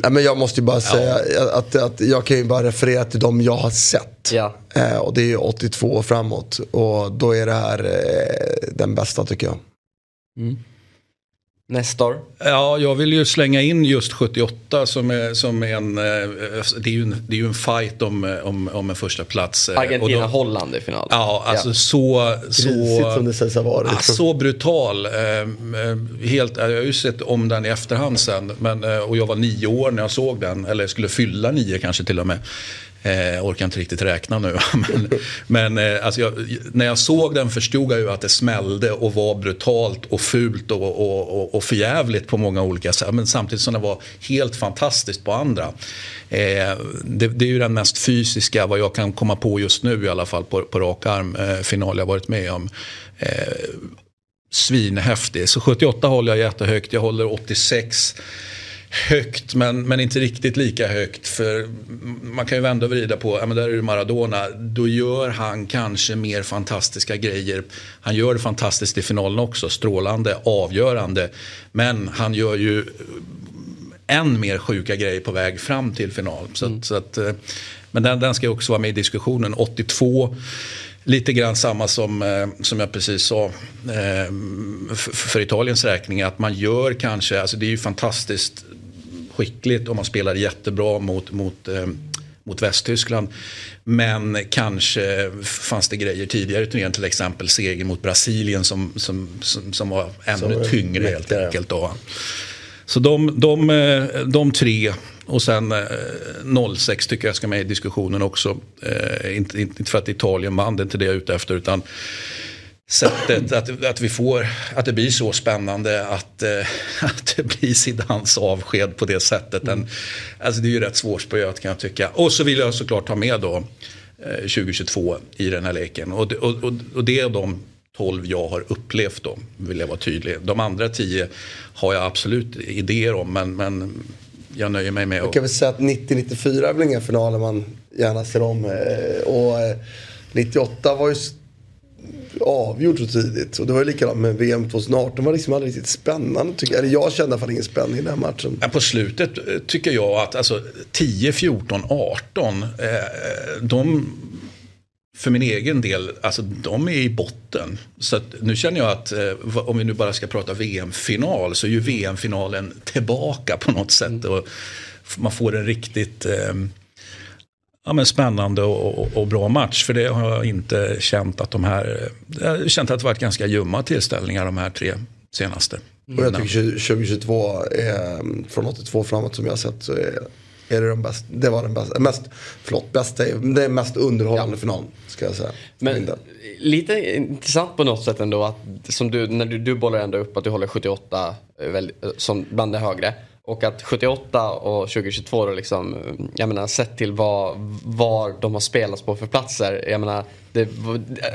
Nej, men jag måste ju bara säga att, att jag kan ju bara referera till de jag har sett. Ja. Eh, och det är ju 82 och framåt. Och då är det här eh, den bästa tycker jag. Nestor? Ja, jag vill ju slänga in just 78 som är, som är en... eh, Det är ju en, det är ju en fight om, eh, om, om en första plats. eh, Argentina-Holland i final. Ja, alltså så... så Grisigt som det sägs ha varit. Ja, så brutal. Helt, jag har ju sett om den i efterhand sen. Men, och jag var nio år när jag såg den. Eller jag skulle fylla nio kanske till och med. Eh, orkar inte riktigt räkna nu. men men eh, alltså jag, när jag såg den förstod jag ju att det smällde och var brutalt och fult och, och, och, och förjävligt på många olika sätt. Men samtidigt som det var helt fantastiskt på andra. Eh, det, det är ju den mest fysiska, vad jag kan komma på just nu i alla fall, på, på rak arm, eh, final jag varit med om. Eh, svinhäftig. Så 78 håller jag jättehögt, jag håller 86 högt men, men inte riktigt lika högt. För man kan ju vända och vrida på, ja men där är det Maradona. Då gör han kanske mer fantastiska grejer. Han gör det fantastiskt i finalen också, strålande, avgörande. Men han gör ju än mer sjuka grejer på väg fram till final. Så att, så att, eh, men den, den ska också vara med i diskussionen. 82, lite grann samma som, eh, som jag precis sa eh, för Italiens räkning. Att man gör kanske, alltså det är ju fantastiskt skickligt och man spelar jättebra mot, mot, eh, mot Västtyskland. Men kanske fanns det grejer tidigare i turneringen, till exempel seger mot Brasilien som, som, som, som var ännu Som tyngre helt mäktigare. enkelt. Då. Så de, de, eh, de tre och sen eh, 06 tycker jag ska med i diskussionen också. Eh, inte, inte för att Italien vann, det är inte det jag är ute efter. Utan sättet att, att vi får, att det blir så spännande att, eh, att det blir Zidans avsked på det sättet. En, alltså det är ju rätt svårspöat kan jag tycka. Och så vill jag såklart ha med då eh, 2022 i den här leken. Och, och, och, och det är de 12 jag har upplevt då, vill jag vara tydlig. De andra 10 har jag absolut idéer om, men, men jag nöjer mig med Jag att... kan väl säga att 90-94 är väl inga finaler man gärna ser om. eh, Och eh, 98 var ju avgjort så tidigt. Och det var ju likadant med VM 2018. Det var liksom aldrig riktigt spännande tycker jag. Eller jag kände i alla fall ingen spänning i den här matchen. Ja, på slutet eh, tycker jag att alltså, 10, 14, 18, eh, de för min egen del, alltså de är i botten. Så nu känner jag att eh, om vi nu bara ska prata VM-final så är ju VM-finalen tillbaka på något sätt. Och f- man får en riktigt eh, ja, men spännande och, och, och bra match. För det har jag inte känt att de här, jag har känt att det varit ganska ljumma tillställningar de här tre senaste. Och jag tycker 2022, är, från 82 framåt som jag har sett så är, är det den bästa. Det var den bästa, mest, förlåt, bästa, det är mest underhållande finalen. Ska jag säga. Men lite intressant på något sätt ändå att som du, när du, du bollar ändå upp att du håller 78 eh, väl, eh, som bland det högre. Och att 78 och 2022 då liksom, jag menar sett till vad, var de har spelats på för platser. Jag menar, det,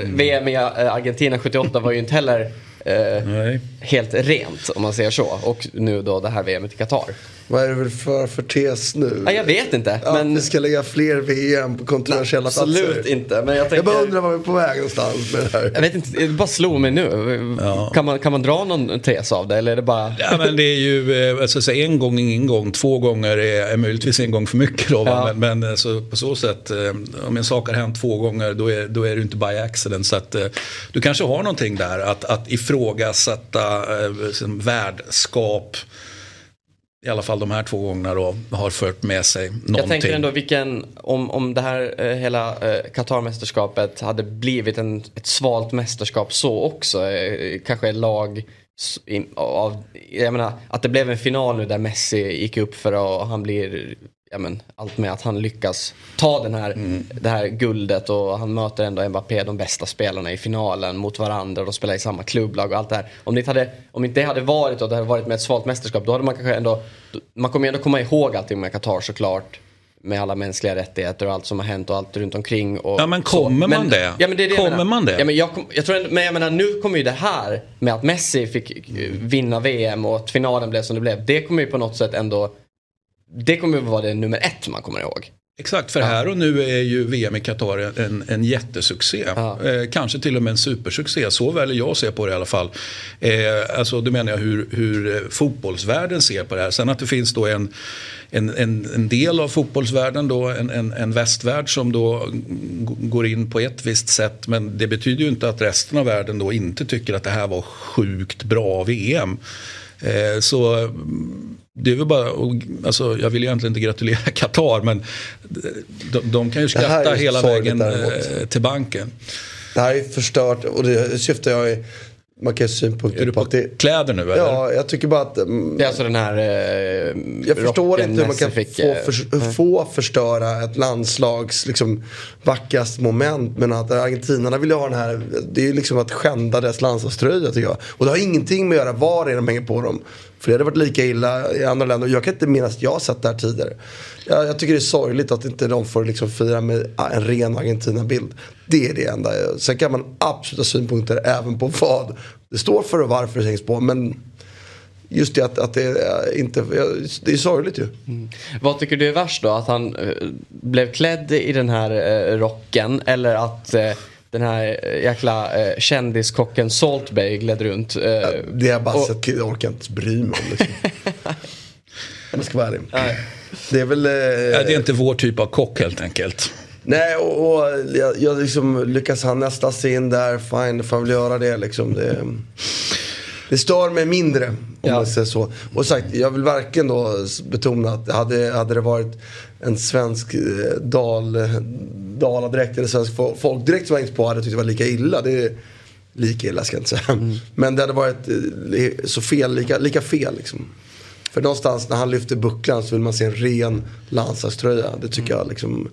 VM i eh, Argentina 78 var ju inte heller eh, helt rent om man säger så. Och nu då det här VMet i Qatar. Vad är det väl för, för tes nu? Ja, jag vet inte. Att men vi ska lägga fler VM på kontroversiella absolut platser. inte. Men jag, tänker, Jag bara undrar var vi är på väg någonstans med det här. Jag vet inte, det bara slog mig nu. Kan, man, kan man dra någon tes av det eller är det bara... Ja, men det är ju eh, alltså, så en gång, ingen gång, två gånger är, är möjligtvis en gång för mycket. Då? Ja. Men, men eh, så, på så sätt, eh, om en sak har hänt två gånger då är, då är det inte by accident. Så att, du kanske har någonting där att, att ifrågasätta liksom, värdskap. I alla fall de här två gångerna då har fört med sig någonting. Jag tänker ändå vilken, om, om det här eh, hela eh, Qatar-mästerskapet hade blivit en, ett svalt mästerskap så också. Eh, kanske lag in, av, jag menar att det blev en final nu där Messi gick upp för att han blir, ja men allt med att han lyckas ta den här, det här guldet och han möter ändå Mbappé, de bästa spelarna i finalen mot varandra och de spelar i samma klubblag och allt det här. Om det inte hade, om inte det hade varit och det hade varit med ett svalt mästerskap då hade man kanske ändå, man kommer ju ändå komma ihåg allting med Qatar såklart med alla mänskliga rättigheter och allt som har hänt och allt runt omkring. Och Ja, men kommer man det? Ja, men det det Kommer man det? Ja, men jag, kom, jag tror men jag menar nu kommer ju det här med att Messi fick eh, vinna VM och att finalen blev som det blev. Det kommer ju på något sätt ändå, det kommer ju vara det nummer ett man kommer ihåg. Exakt, för här och nu är ju VM i Qatar en, en jättesuccé. Ja. Eh, kanske till och med en supersuccé, så väljer jag att se på det i alla fall. Eh, alltså då menar jag hur, hur eh, fotbollsvärlden ser på det här. Sen att det finns då en, en, en, en del av fotbollsvärlden, då, en, en, en västvärld som då går in på ett visst sätt. Men det betyder ju inte att resten av världen då inte tycker att det här var sjukt bra VM. Eh, så det är väl bara, alltså, jag vill egentligen inte gratulera Qatar men de, de kan ju skratta hela vägen däremot. eh, till banken. Det här är förstört och det syftar jag i, man kan synpunkter Är du på på att det, kläder nu eller? Ja, jag tycker bara att mm, Det är alltså den här eh, Jag förstår inte hur man kan fick, få, eh, för, få förstöra ett landslags liksom, vackraste moment. Men att argentinarna vill ha den här, det är ju liksom att skända deras landslagströja tycker jag. Och det har ingenting med att göra var det är de hänger på dem. För det hade varit lika illa i andra länder. Jag kan inte minnas att jag har sett det här tidigare. Jag, jag tycker det är sorgligt att inte de får liksom fira med en ren Argentina-bild. Det är det enda. Sen kan man absolut ha synpunkter även på vad det står för och varför det hängs på. Men just det att, att det är inte, det är sorgligt ju. Mm. Vad tycker du är värst då? Att han eh, blev klädd i den här eh, rocken eller att eh, den här eh, jäkla eh, kändiskocken Salt Bay gled runt? Eh, Det har jag bara och- sett, jag orkar inte bry mig om liksom. Om jag ska vara ärlig. Det är väl... Eh, Ja, det är inte vår typ av kock helt enkelt. Nej, och, och jag, jag liksom, lyckas han nästa sig in där, fine, då får jag väl göra det liksom. Det, det stör mig mindre, om Ja. man säger så. Och sagt, jag vill verkligen då betona att hade, hade det varit en svensk eh, dal, daladräkt eller svensk fo- folkdräkt som hängts på hade jag tyckt det var lika illa. Det är, lika illa ska jag inte säga. Men det hade varit eh, så fel, lika, lika fel liksom. För någonstans när han lyfter bucklan så vill man se en ren landslagströja. Det tycker jag liksom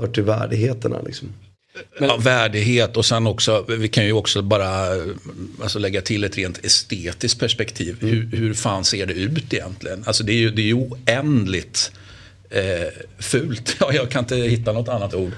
hör till värdigheterna liksom. Ja, värdighet och sen också, vi kan ju också bara alltså, lägga till ett rent estetiskt perspektiv. Hur, hur fan ser det ut egentligen? Alltså det är ju, det är ju oändligt eh, fult. Ja, jag kan inte hitta något annat ord.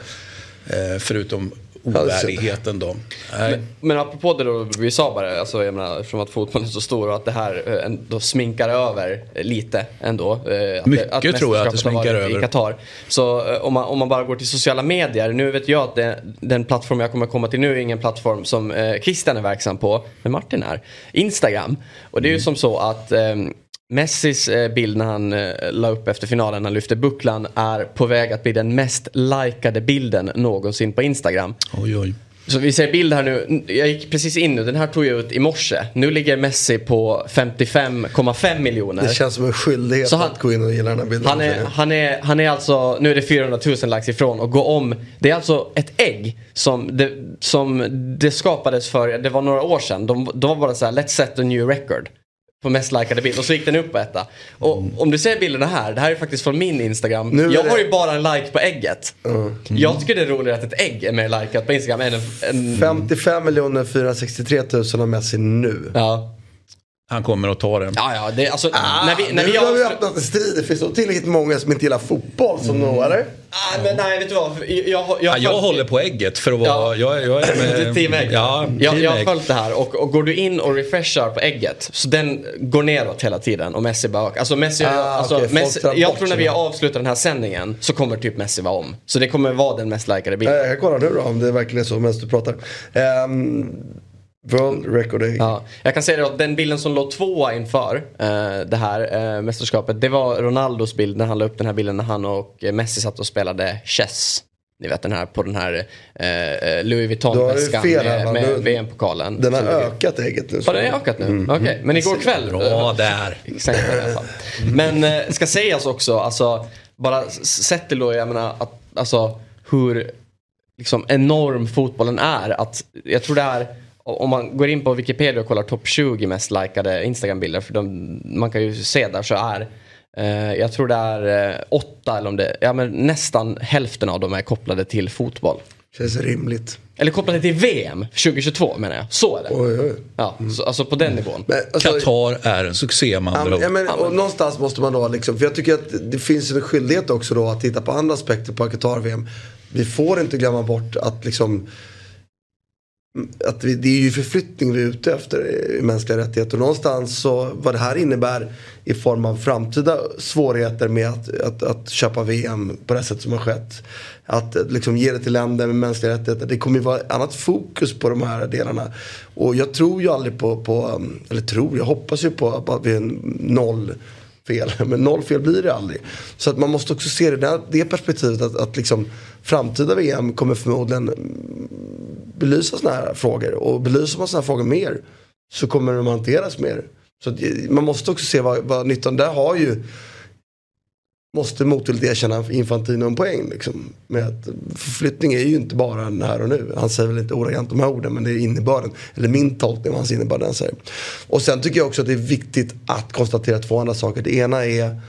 Eh, förutom ovärdigheten då. Nej. Men apropå det då vi sa bara, alltså jag menar eftersom att fotbollen är så stor och att det här eh, ändå sminkar över lite ändå. eh, Att Mycket att tror jag att det sminkar över. I Qatar. Så eh, om man, om man bara går till sociala medier, nu vet jag att det, den plattform jag kommer komma till nu är ingen plattform som eh, Christian är verksam på, men Martin är. Instagram. Och det är ju som så att eh, Messis eh, bild när han eh, la upp efter finalen, när han lyfte bucklan, är på väg att bli den mest likade bilden någonsin på Instagram. Oj, oj. Så vi ser bild här nu. Jag gick precis in nu. Den här tog jag ut i morse. Nu ligger Messi på 55,5 miljoner. Det känns som en skyldighet han- att gå in och gilla den här bilden. Han är, han, är, han är alltså, nu är det 400 000 likes ifrån och gå om. Det är alltså ett ägg som det, som det skapades för, det var några år sedan. De, då var det så här, let's set a new record. På mest likade bild och så gick den upp på etta. Och om du ser bilderna här, det här är faktiskt från min Instagram. Nu jag det- har ju bara en like på ägget. Jag tycker det är roligare att ett ägg är mer likat på Instagram än en... en 55 miljoner 463 000 har Messi nu. ja. Han kommer att ta den. Ja, ja, det, alltså, när vi, när nu vi har vi öppnat en strid. Det finns tillräckligt många som inte gillar fotboll som mm. eller? Ah, men nej, vet du vad? Jag, jag, jag, Ja, jag håller på ägget för att vara... Ja. Jag, jag är med... Team ägg. Ja, jag, team jag har ägg. följt det här och, och går du in och refreshar på ägget så den går neråt hela tiden och Messi bara ökar. Alltså Messi, Ah, alltså, folk Messi, jag tror när vi har avslutat den här sändningen så kommer typ Messi vara om. Så det kommer vara den mest likade bilden. Jag kan kolla nu då om det verkligen är så medan du pratar. Um, World Record Day. Ja, jag kan säga att den bilden som låg tvåa inför eh, det här eh, mästerskapet det var Ronaldos bild när han la upp den här bilden när han och eh, Messi satt och spelade chess. Ni vet den här på den här eh, Louis har ju Vuitton-väskan med, med VM-pokalen. Den har ökat ägget nu. Har den ökat nu? Okej, men igår kväll. Bra där. Exakt i alla fall. Men eh, ska sägas också, alltså bara sett till då, jag menar att, alltså hur liksom enorm fotbollen är. Att, jag tror det är, om man går in på Wikipedia och kollar topp 20 mest likade Instagram-bilder, för de, man kan ju se där så är eh, jag tror det är eh, åtta eller om det, ja men nästan hälften av dem är kopplade till fotboll. Känns rimligt. Eller kopplade till VM 2022 menar jag. Så är det. Oj, oj. Ja, så, alltså på den nivån. Men, alltså, Qatar är en succé med Ja, andra men- ja, men, och någonstans måste man då liksom, för jag tycker att det finns en skyldighet också då att titta på andra aspekter på Qatar-VM. Vi får inte glömma bort att liksom att vi, det är ju förflyttning vi är ute efter i mänskliga rättigheter. Och någonstans så vad det här innebär i form av framtida svårigheter med att, att, att köpa VM på det sätt som har skett. Att eh, liksom ge det till länder med mänskliga rättigheter. Det kommer ju vara annat fokus på de här delarna. Och jag tror ju aldrig på, på eller tror, jag hoppas ju på att vi är noll fel. Men noll fel blir det aldrig. Så att man måste också se det där, det perspektivet att, att liksom framtida VM kommer förmodligen belysa sådana här frågor. Och belyser man sådana här frågor mer så kommer de hanteras mer. Så att, man måste också se vad, vad nyttan, där har ju Måste motvilligt erkänna Infantino en poäng. Liksom, med att förflyttning är ju inte bara en här och nu. Han säger väl inte ordagrant de här orden men det är innebörden. Eller min tolkning av hans innebörd den säger. Och sen tycker jag också att det är viktigt att konstatera två andra saker. Det ena är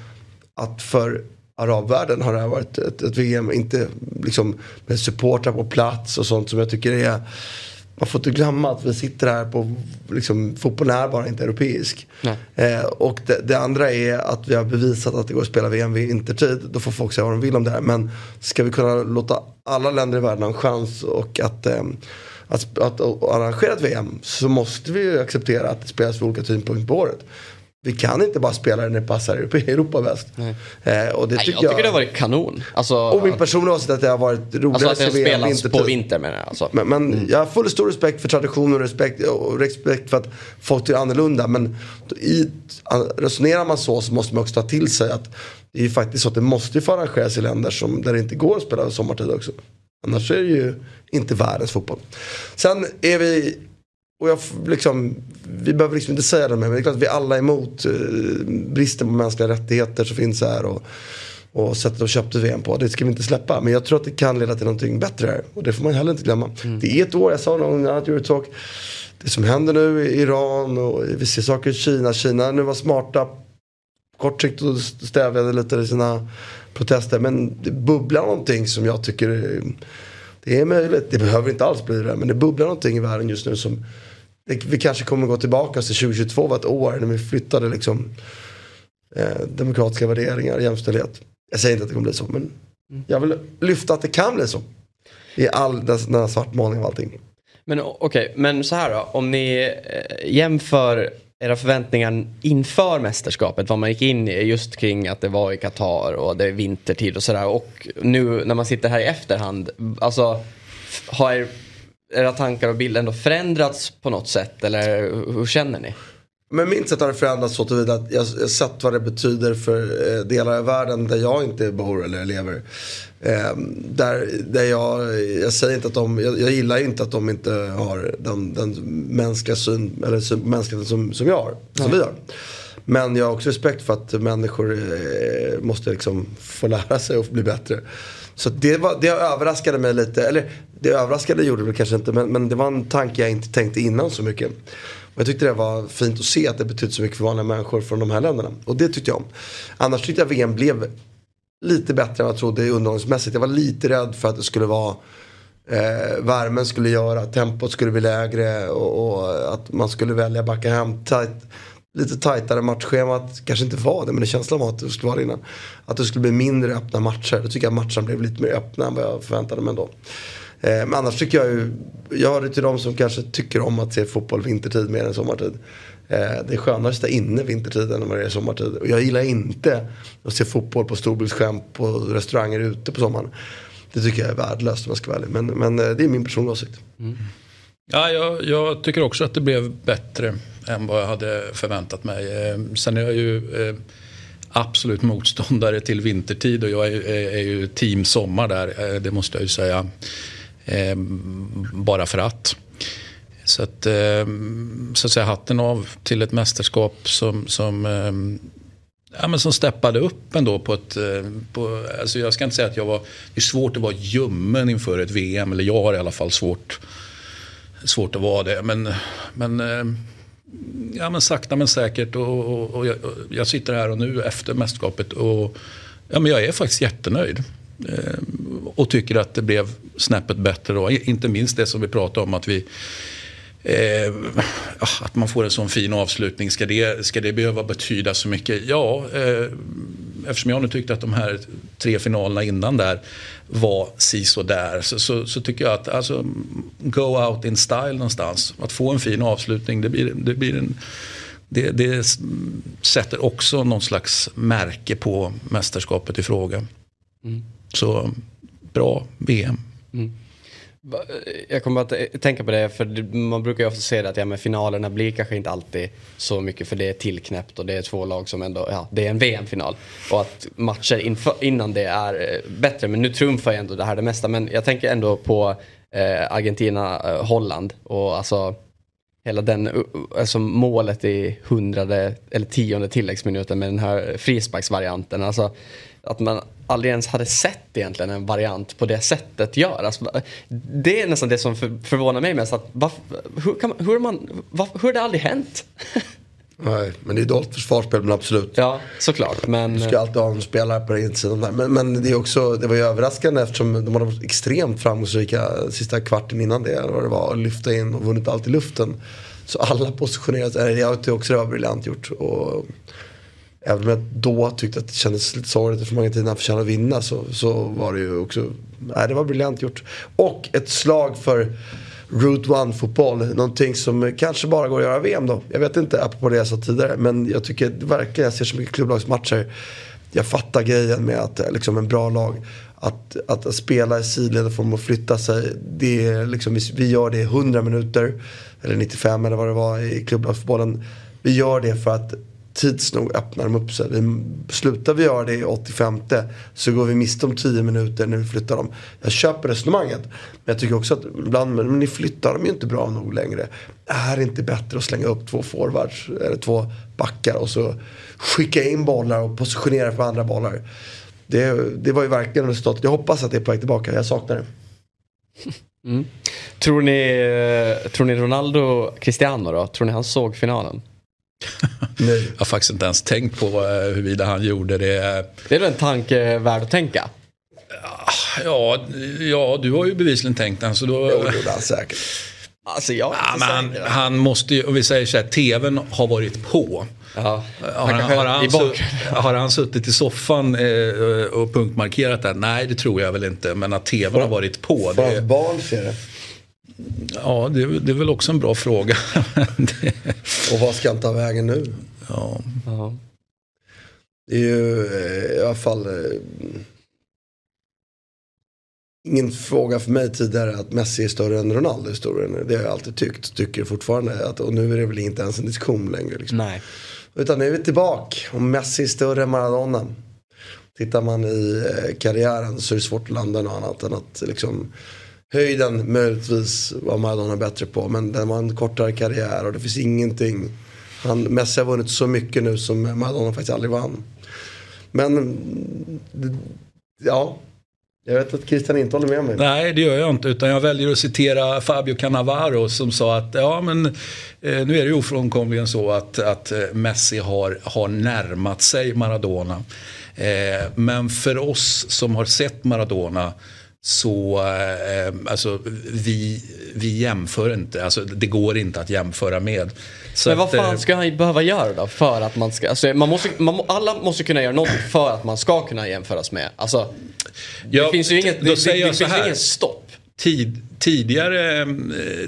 att för arabvärlden har det här varit ett, ett VM, inte liksom med supportrar på plats och sånt som jag tycker är man får inte glömma att vi sitter här på, liksom, fotbollen är bara inte europeisk. Eh, och det, det andra är att vi har bevisat att det går att spela VM vid intertid. Då får folk säga vad de vill om det här. Men ska vi kunna låta alla länder i världen ha en chans och att, eh, att, att, att arrangera ett VM så måste vi ju acceptera att det spelas vid olika tidpunkter på året. Vi kan inte bara spela det när det passar Europa, Europa bäst. Eh, och det Nej, tycker jag tycker det har varit kanon. Alltså, och min personliga åsikt är att det har varit roligare alltså att det spelas vintertid. på vinter menar jag. Alltså. Men, men jag har full stor respekt för tradition och respekt, och respekt för att folk tycker annorlunda. Men i, resonerar man så så måste man också ta till sig att det är ju faktiskt så att det måste få arrangeras i länder som, där det inte går att spela sommartid också. Annars är det ju inte världens fotboll. Sen är vi, och jag liksom, vi behöver liksom inte säga det mer, men det är klart att vi alla är emot eh, bristen på mänskliga rättigheter som finns här. Och, och sättet de köpte VM på. Det ska vi inte släppa. Men jag tror att det kan leda till någonting bättre här. Och det får man heller inte glömma. Det är ett år, jag sa någon annan Eurotalk. Det som händer nu i Iran och vi ser saker i Kina. Kina nu var smarta kort sikt och stävjade lite i sina protester. Men det bubblar någonting som jag tycker det är möjligt. Det behöver inte alls bli det. Men det bubblar någonting i världen just nu som det, vi kanske kommer gå tillbaka till 2022 var ett år när vi flyttade liksom eh, demokratiska värderingar, jämställdhet. Jag säger inte att det kommer bli så, men jag vill lyfta att det kan bli så. i all den här svartmålningen av allting. Men okej, men så här då. Om ni eh, jämför era förväntningar inför mästerskapet, vad man gick in i just kring att det var i Qatar och det är vintertid och sådär. Och nu när man sitter här i efterhand, alltså har er, era tankar och bilder ändå förändrats på något sätt? Eller hur känner ni? Men min sätt har förändrats så tillvida att jag har sett vad det betyder för eh, delar av världen där jag inte bor eller lever. Eh, där, där jag, jag säger inte att de, jag, jag gillar inte att de inte har den, den mänskliga syn, eller syn, mänskligheten som, som jag har, som vi har. Men jag har också respekt för att människor eh, måste liksom få lära sig och bli bättre. Så det, var, det överraskade mig lite, eller det överraskade gjorde det kanske inte men, men det var en tanke jag inte tänkte innan så mycket. Och jag tyckte det var fint att se att det betydde så mycket för vanliga människor från de här länderna. Och det tyckte jag om. Annars tyckte jag VM blev lite bättre än vad jag trodde underhållningsmässigt. Jag var lite rädd för att det skulle vara eh, värmen skulle göra, att tempot skulle bli lägre och, och att man skulle välja backa hem Tajt, lite tajtare matchschemat. Kanske inte var det men det känslan var att det skulle vara det innan. Att det skulle bli mindre öppna matcher. Då tycker jag att matcherna blev lite mer öppna än vad jag förväntade mig ändå. Eh, men annars tycker jag ju, jag hör till de som kanske tycker om att se fotboll vintertid mer än sommartid. Eh, det är skönare att sitta inne vintertid än vad det är sommartid. Och jag gillar inte att se fotboll på storbildsskärm på restauranger ute på sommaren. Det tycker jag är värdelöst om jag ska vara ärlig. Men, men eh, det är min personliga åsikt. Mm. Ja, jag, jag tycker också att det blev bättre än vad jag hade förväntat mig. Eh, Sen är jag ju eh, absolut motståndare till vintertid och jag är, är, är ju team sommar där. eh, Det måste jag ju säga. Eh, Bara för att. Så att, eh, så att säga hatten av till ett mästerskap som, som eh, Ja, men som steppade upp ändå på ett... Eh, på, alltså jag ska inte säga att jag var... Det är svårt att vara ljummen inför ett VM. Eller jag har i alla fall svårt, svårt att vara det. Men, men, ehm, ja, men sakta men säkert. Och, och, och jag, och jag sitter här och nu efter mästerskapet och ja, men jag är faktiskt jättenöjd. Eh, och tycker att det blev snäppet bättre då. Inte minst det som vi pratade om att vi Eh, ah, att man får en sån fin avslutning, ska det, ska det behöva betyda så mycket? Ja, eh, eftersom jag nu tyckte att de här tre finalerna innan där var si så där så, så, så tycker jag att alltså, go out in style någonstans. Att få en fin avslutning, det, blir, det, blir en, det, det sätter också någon slags märke på mästerskapet i fråga. Mm. Så bra VM. Mm. Jag kommer att tänka på det, för man brukar ju ofta säga att ja, men finalerna blir kanske inte alltid så mycket för det är tillknäppt och det är två lag som ändå, ja, det är en VM-final. Och att matcher inför, innan det är eh, bättre, men nu trumfar ju ändå det här det mesta. Men jag tänker ändå på eh, Argentina-Holland och alltså hela den, eh, alltså målet i hundrade eller tionde tilläggsminuten med den här frisparksvarianten. Alltså att man aldrig ens hade sett egentligen en variant på det sättet gör. Alltså, det är nästan det som för, förvånar mig mest. Att, varför, hur, kan man, hur, har man, varför, hur har det aldrig hänt? Nej, men det är dåligt försvarsspel men absolut. ja, såklart. Men Du ska alltid ha en spelare på den insidan där. Men, men det, är också, det var ju överraskande eftersom de hade varit extremt framgångsrika sista kvarten innan det. Vad det var, lyfta in och vunnit allt i luften. Så alla positionerade sig. Jag tyckte också det var briljant gjort. Och, även om jag då tyckte att det kändes lite sorgligt eftersom Argentina förtjänade att vinna så, så var det ju också, nej det var briljant gjort. Och ett slag för Route One-fotboll. Någonting som kanske bara går att göra i VM då. Jag vet inte, apropå det jag sa tidigare. Men jag tycker verkligen, jag ser så mycket klubblagsmatcher. Jag fattar grejen med att eh, liksom en bra lag. Att, att, att spela i sidled och få dem att flytta sig. Det är liksom, vi, vi gör det i 100 minuter. Eller 95 eller vad det var i klubblagsfotbollen. Vi gör det för att tids nog öppnar de upp sig. Vi, slutar vi göra det i 85 så går vi miste om 10 minuter när vi flyttar dem. Jag köper resonemanget. Men jag tycker också att ibland, men ni flyttar dem ju inte bra nog längre. Är det inte bättre att slänga upp två forwards eller två backar och så skicka in bollar och positionera för andra bollar. Det, det var ju verkligen resultatet. Jag hoppas att det är på väg tillbaka. Jag saknar det. Mm. tror, ni, eh, tror ni Ronaldo Cristiano då? Tror ni han såg finalen? Nej. Jag har faktiskt inte ens tänkt på eh, huruvida han gjorde det. Det är väl en tanke värd att tänka? Ja, ja du har ju bevisligen tänkt den. Så då, Jo, det gjorde han säkert. Alltså jag är Ja, inte men han, han måste ju, om vi säger så här, tvn har varit på. Ja, Har han har, han, har han suttit i soffan eh, och punktmarkerat det? Nej, det tror jag väl inte. Men att tvn har varit på. Får Det, barn se det? Ja, det, det är väl också en bra fråga. det, Och vad ska han ta vägen nu? ja. Ja. Det är ju eh, i alla fall eh, ingen fråga för mig tidigare att Messi är större än Ronaldo i historien. Det har jag alltid tyckt, tycker fortfarande. Att, och nu är det väl inte ens en diskussion längre. Liksom. Nej. Utan nu är vi tillbaka. Om Messi är större än Maradona. Tittar man i eh, karriären så är det svårt att landa något annat än att liksom höjden möjligtvis var Maradona bättre på. Men den var en kortare karriär och det finns ingenting. Han, Messi har vunnit så mycket nu som Maradona faktiskt aldrig vann. Men ja, jag vet att Christian inte håller med mig. Nej, det gör jag inte. Utan jag väljer att citera Fabio Cannavaro som sa att ja, men, eh, nu är det ju ofrånkomligen så att, att eh, Messi har, har närmat sig Maradona. Eh, men för oss som har sett Maradona så eh, alltså, vi, vi jämför inte. Alltså, det går inte att jämföra med. Så Men vad att, eh, fan ska han behöva göra då för att man ska, alltså man måste, man, alla måste kunna göra något för att man ska kunna jämföras med. Alltså, Ja, det finns ju inget, det, det, det finns ingen stopp. tid, tidigare, eh,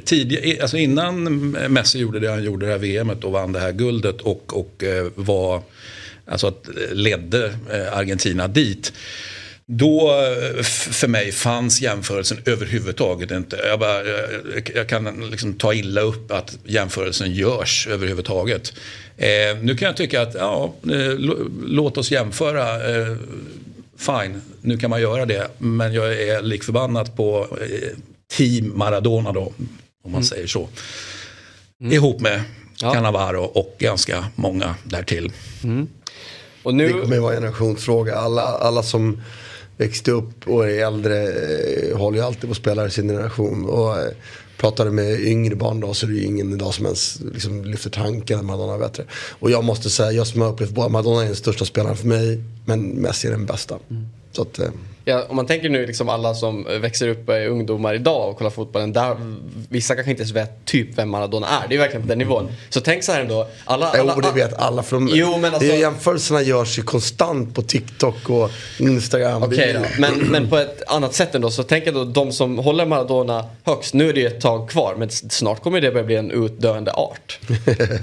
tidigare, alltså innan Messi gjorde det han gjorde det här VMet och vann det här guldet och, och eh, var, alltså att ledde Argentina dit. Då för mig fanns jämförelsen överhuvudtaget inte. Jag, bara, eh, jag kan liksom ta illa upp att jämförelsen görs överhuvudtaget. Eh, nu kan jag tycka att ja, eh, lå- låt oss jämföra. Eh, fine, nu kan man göra det. Men jag är lik förbannat på eh, team Maradona då, om man säger så. Ihop med Ja. Cannavaro och ganska många därtill. Och Det nu, kommer ju vara en generationsfråga. Alla, alla som växte upp och är äldre eh, håller ju alltid på spelare i sin generation. Och eh, pratar du med yngre barn då så är det ju ingen idag som ens liksom, lyfter tanken att Maradona är bättre. Och jag måste säga, jag som har upplevt båda, Maradona är den största spelaren för mig. Men Messi är den bästa. Så att, eh, ja, om man tänker nu liksom alla som växer upp är ungdomar idag och kollar fotbollen. Där, vissa kanske inte ens vet typ vem Maradona är. Det är verkligen på den nivån. Så tänk så här ändå. Alla, alla, Jo, det vet alla. För de, Jo, men alltså- det, jämförelserna görs ju konstant på TikTok och Instagram. Okej då, men, men på ett annat sätt ändå. Så tänk ändå de som håller Maradona högst. Nu är det ju ett tag kvar men snart kommer det börja bli en utdöende art.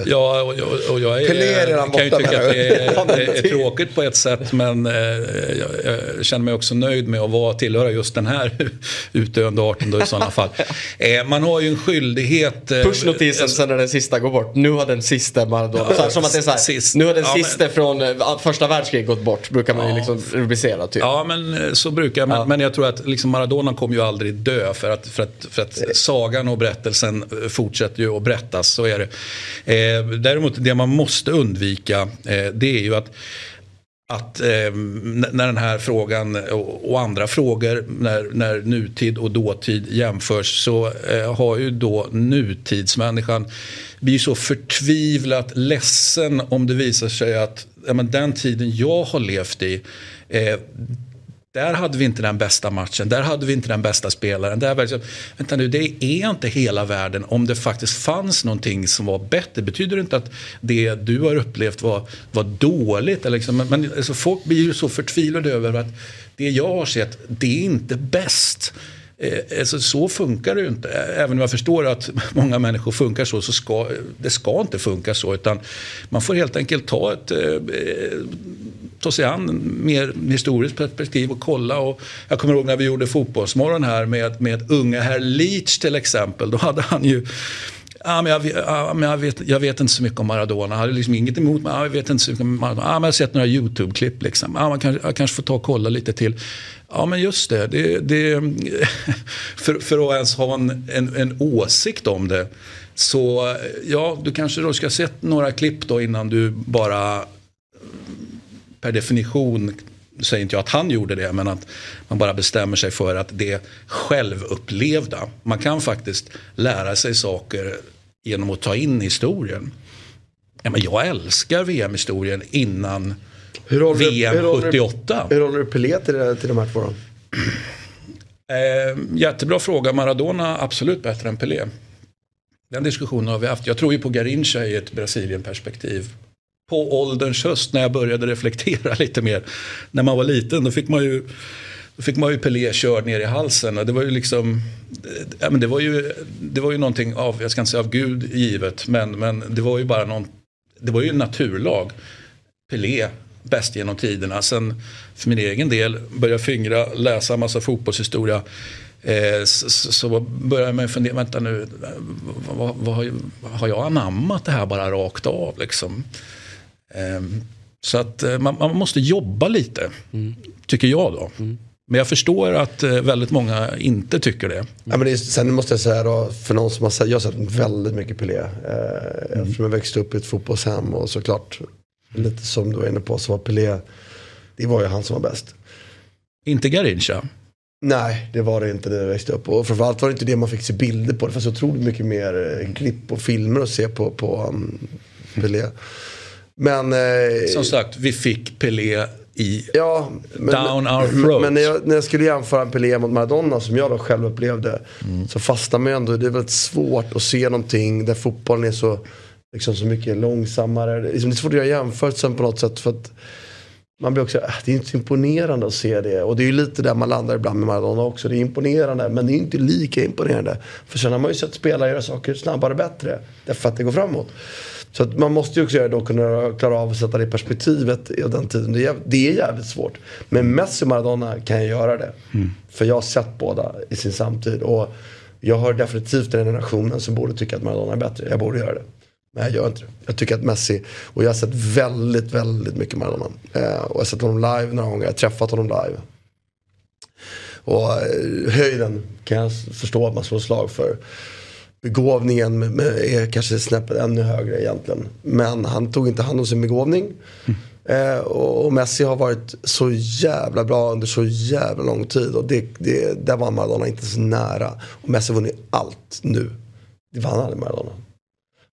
Ja, och, och, och jag är, Pelé kan ju tycka att det är, är, är tråkigt på ett sätt men eh, jag, jag känner mig också nöjd med att vara, tillhöra just den här utdöende arten då i sådana fall. Eh, man har ju en skyldighet. eh, Push-notisen sen när den sista går bort. Nu har den sista Maradona. Här, som att det är så här, Sist. nu har den Ja, men- sista från eh, första världskriget gått bort. Brukar man ju liksom rubricera typ. Ja, men eh, så brukar jag. Men, men jag tror att liksom Maradona kommer ju aldrig dö för att, för att, för att sagan och berättelsen eh, fortsätter ju att berättas. Så är det. Eh, däremot det man måste undvika eh, det är ju att att eh, när den här frågan och, och andra frågor när, när nutid och dåtid jämförs så eh, har ju då nutidsmänniskan blir så förtvivlat ledsen om det visar sig att ja, men den tiden jag har levt i eh, där hade vi inte den bästa matchen, där hade vi inte den bästa spelaren. Där var det vänta nu, det är inte hela världen om det faktiskt fanns någonting som var bättre. Betyder det inte att det du har upplevt var, var dåligt? Eller liksom, men alltså, folk blir ju så förtvivlade över att det jag har sett, det är inte bäst. Eh, Alltså, så funkar det ju inte. Även om jag förstår att många människor funkar så, så ska det ska inte funka så. Utan man får helt enkelt ta ett eh, ta sig an mer historiskt perspektiv och kolla. Och jag kommer ihåg när vi gjorde Fotbollsmorgon här med, med unga herr Leach till exempel. Då hade han ju Ja, men jag, vet, men jag, vet, jag vet inte så mycket om Maradona. Jag hade liksom inget emot men ah, jag vet inte så mycket om Maradona. Ah, men jag har sett några YouTube-klipp. Liksom. Ah, man kan, jag kanske får ta och kolla lite till. Ja, men just det. det, det för, för att ens ha en, en, en åsikt om det. Så ja, du kanske då ska ha sett några klipp då innan du bara per definition säger inte jag att han gjorde det, men att man bara bestämmer sig för att det självupplevda. Man kan faktiskt lära sig saker genom att ta in historien. Ja, men jag älskar VM-historien innan Hur håller du- VM hur håller du- 78. Hur håller du Pelé till, det- till de här två då? Eh, jättebra fråga. Maradona absolut bättre än Pelé. Den diskussionen har vi haft. Jag tror ju på Garincha i ett Brasilien-perspektiv. På ålderns höst när jag började reflektera lite mer. När man var liten då fick man ju, då fick man ju Pelé körd ner i halsen. Och det var ju liksom, eh, ja, men det var ju, det var ju någonting av, jag ska inte säga av Gud givet, men, men det var ju bara någon, det var ju en naturlag. Pelé, bäst genom tiderna. Sen för min egen del började jag fingra, läsa massa fotbollshistoria. Eh, så, så börjar man fundera, vänta nu, vad, vad, har jag anammat det här bara rakt av liksom? Eh, så att eh, man, man, måste jobba lite, mm. tycker jag då. Mm. Men jag förstår att eh, väldigt många inte tycker det. Ja, men det är, sen måste jag säga då, för någon som har sett, jag har sett väldigt mycket Pelé. Eh, mm. Eftersom jag växte upp i ett fotbollshem och såklart, lite som du var inne på, så var Pelé, det var ju han som var bäst. Inte Garincha? Nej, det var det inte när jag växte upp. Och framförallt var det inte det man fick se bilder på. Det fanns otroligt mycket mer eh, klipp och filmer att se på, på um, Pelé. Men... Eh, Som sagt, vi fick Pelé i ja, men, down our throats. Men när jag, när jag skulle jämföra Pelé mot Maradona som jag då själv upplevde. Mm. Så fastnar man ju ändå. Det är väldigt svårt att se någonting där fotbollen är så, liksom, så mycket långsammare. Det är svårt att göra jämförelsen på något sätt. För att, man blir också, äh, det är inte så imponerande att se det. Och det är ju lite där man landar ibland med Maradona också. Det är imponerande men det är inte lika imponerande. För sen har man ju sett spelare göra saker snabbare och bättre. Därför att det går framåt. Så att man måste ju också göra då kunna klara av att sätta det i perspektivet i den tiden. Det är, det är jävligt svårt. Men Messi och Maradona kan jag göra det. Mm. För jag har sett båda i sin samtid. Och jag hör definitivt den generationen som borde tycka att Maradona är bättre. Jag borde göra det. Men jag gör inte det. Jag tycker att Messi, och jag har sett väldigt, väldigt mycket Maradona. Eh, och jag har sett honom live några gånger, jag har träffat honom live. Och eh, höjden kan jag förstå att man slår slag för. Begåvningen är kanske snäppet ännu högre egentligen. Men han tog inte hand om sin begåvning. Mm. Eh, och, Messi har varit så jävla bra under så jävla lång tid. Och det, det, där var Maradona inte så nära. Och Messi har vunnit allt nu. Det vann aldrig Maradona.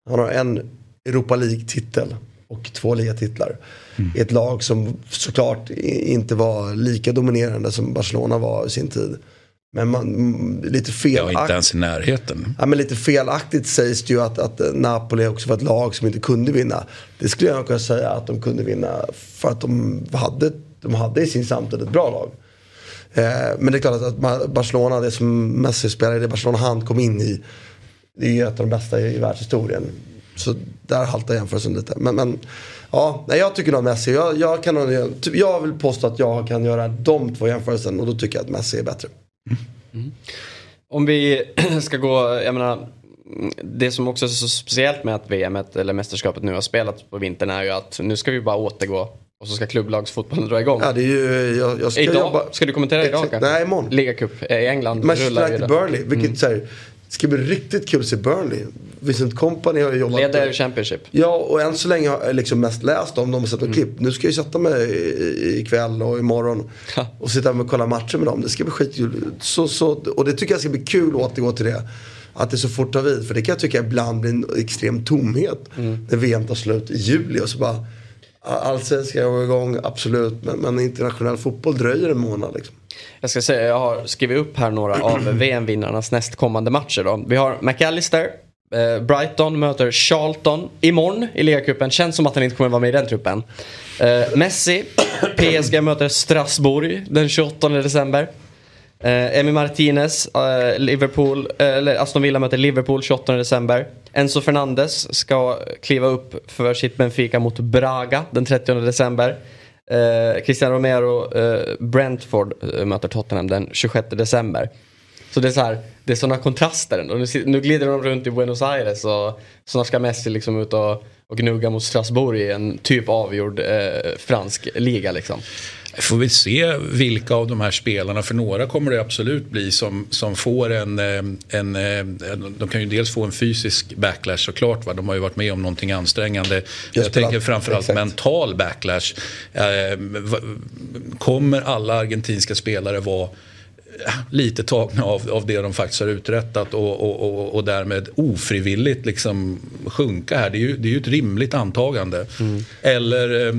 Han har en Europa League-titel och två ligatitlar. Mm. I ett lag som såklart inte var lika dominerande som Barcelona var i sin tid. Men man, lite felaktigt. Ja, inte ens i närheten. Ja, men lite felaktigt sägs det ju att, att Napoli också var ett lag som inte kunde vinna. Det skulle jag nog kunna säga att de kunde vinna för att de hade, de hade i sin samtid ett bra lag. Eh, men det är klart att Barcelona, det som Messi spelade, det Barcelona han kom in i det är ju ett av de bästa i, i världshistorien. Så där haltar jämförelsen lite. Men, men ja, nej, jag tycker nog Messi. Jag, jag, kan, jag vill påstå att jag kan göra de två jämförelserna och då tycker jag att Messi är bättre. Mm. Om vi ska gå, jag menar, det som också är så speciellt med att VM eller mästerskapet nu har spelat på vintern är ju att nu ska vi bara återgå och så ska klubblagsfotbollen dra igång. Ja, det är ju, jag, jag ska, idag, jobba... ska du kommentera idag kanske? Nej, imorgon. Ligacup i England. Manchester United Burnley, vilket mm. så här, det ska bli riktigt kul att se Burnley. Vincent Company har jobbat... Leder Championship. Ja, och än så länge har jag liksom mest läst om dem och sett mm. klipp. Nu ska jag sätta mig ikväll och imorgon och sitta och kolla matcher med dem. Det ska bli skitkul. Så, så, och det tycker jag ska bli kul att återgå till det. Att det så fort tar vid. För det kan jag tycka ibland blir en extrem tomhet. Mm. När VM tar slut i juli och så bara... Allsvenskan går igång, absolut. Men, men internationell fotboll dröjer en månad liksom. Jag ska säga, jag har skrivit upp här några av VM-vinnarnas nästkommande matcher då. Vi har McAllister, eh, Brighton möter Charlton imorgon i ligacupen. Känns som att han inte kommer vara med i den truppen. Eh, Messi, PSG möter Strasbourg den 28 december. Eh, Emi Martinez, eh, Liverpool, eh, eller Aston Villa möter Liverpool 28 december. Enzo Fernandes ska kliva upp för sitt Benfica mot Braga den 30 december. Eh, Cristiano Romero, eh, Brentford eh, möter Tottenham den 26 december. Så det är så här, det är sådana kontraster ändå. Nu, nu glider de runt i Buenos Aires och snart ska Messi liksom ut och, och gnugga mot Strasbourg i en typ avgjord eh, fransk liga liksom. Får vi se vilka av de här spelarna, för några kommer det absolut bli som, som får en, eh, en, en, eh, De kan ju dels få en fysisk backlash såklart, va? de har ju varit med om någonting ansträngande. Jag, jag tänker framförallt exakt. mental backlash. Eh, kommer alla argentinska spelare vara lite tagna av, av det de faktiskt har uträttat och, och, och, och därmed ofrivilligt liksom sjunka här. Det är ju, det är ju ett rimligt antagande. Mm. Eller eh,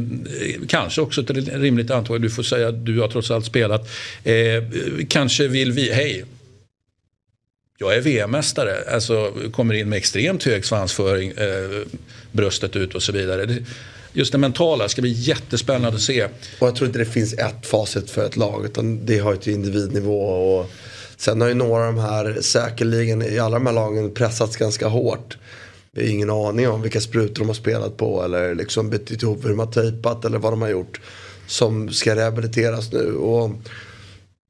kanske också ett rimligt antagande. Du får säga att du har trots allt spelat. Eh, kanske vill vi, hej, jag är VM-mästare. Alltså kommer in med extremt hög svansföring, eh, bröstet ut och så vidare. Det, just det mentala ska bli jättespännande att se. Och jag tror inte det finns ett facit för ett lag utan det har ju till individnivå. Och sen har ju några av de här säkerligen i alla de här lagen pressats ganska hårt. Vi har ingen aning om vilka sprutor de har spelat på eller liksom bytt ihop hur de har tejpat eller vad de har gjort. Som ska rehabiliteras nu. Och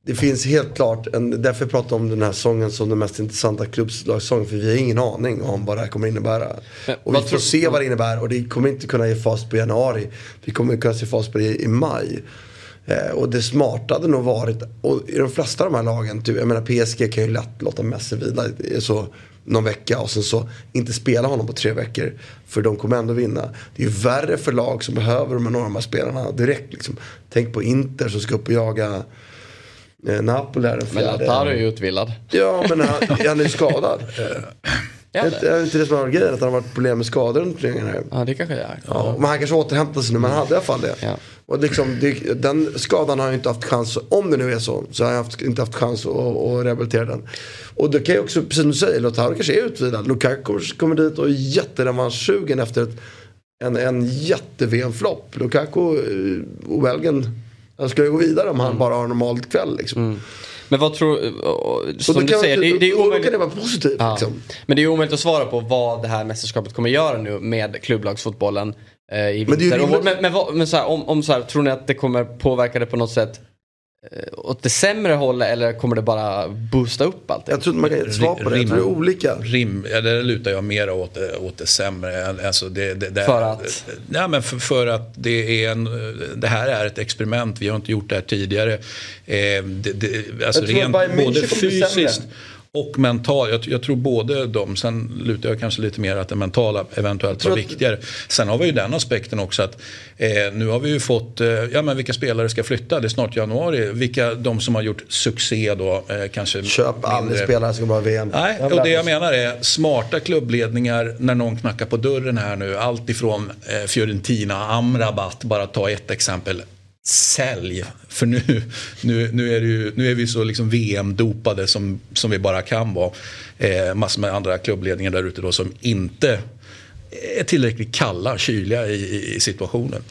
det finns helt klart, en, därför jag pratar om den här sången som den mest intressanta klubbslagssången. För vi har ingen aning om vad det här kommer innebära. Men, och vi får se vad det innebär och det kommer inte kunna ge fas på januari. Vi kommer kunna se fas på det i, i maj. Eh, och det smarta hade nog varit, och i de flesta av de här lagen, typ, jag menar PSG kan ju lätt låta Messi vila så någon vecka och sen så inte spela honom på tre veckor. För de kommer ändå vinna. Det är ju värre för lag som behöver de enorma spelarna direkt. Liksom. Tänk på Inter som ska upp och jaga Napoli här den Men fjärde. Lautaro är ju utvilad. Ja men han, han är ju skadad. Ja, Är inte- är inte det som varit grejen? Att han har varit problem med skador under turneringen här. ja det kanske det är. Ja, men han kanske återhämtar sig nu, men han hade i alla fall det. Ja. Och liksom, det, den skadan har han ju inte haft chans, om det nu är så, så har han haft, inte haft chans att, att rehabilitera den. Och det kan ju också, precis som du säger, Lautaro kanske är utvilad. Lukaku kommer, dit och är jätterevanschsugen efter ett, en, en jätte-VM-flopp. Lukaku eh, och Belgien, han ska ju gå vidare om han bara har en normal kväll liksom. Men vad tror... Och Som du säger, det, det är omöjligt. kan det vara positivt Ja. liksom. Men det är omöjligt att svara på vad det här mästerskapet kommer göra nu med klubblagsfotbollen eh, i Men det är ju men, men, vad- men så här, om, om så här, tror ni att det kommer påverka det på något sätt eh, åt det sämre hållet eller kommer det bara boosta upp allt? Jag tror inte man kan ge ett svar på det, jag tror det är olika. Rim, ja, där lutar jag mer åt, åt det sämre. Alltså det, det, det, För att? Ja, men för, för att det, är en, det här är ett experiment. Vi har inte gjort det här tidigare. Eh, det, det, alltså Jag tror rent, Bayern München både kommer bli sämre. fysiskt och mentalt. Jag, jag tror både de. Sen lutar jag kanske lite mer att det mentala eventuellt var viktigare. Sen har vi ju den aspekten också att eh, nu har vi ju fått, eh, ja men vilka spelare ska flytta? Det är snart januari. Vilka, de som har gjort succé då eh, kanske Köp aldrig spelare som bara har VM. Nej, och det jag menar är smarta klubbledningar när någon knackar på dörren här nu. Allt ifrån eh, Fiorentina, Amrabat, bara ta ett exempel. Sälj, för nu, nu, nu, är, det ju, nu är vi så liksom VM-dopade som, som vi bara kan vara. Eh, massor med andra klubbledningar där ute då som inte är tillräckligt kalla, kyliga i, i, i situationen.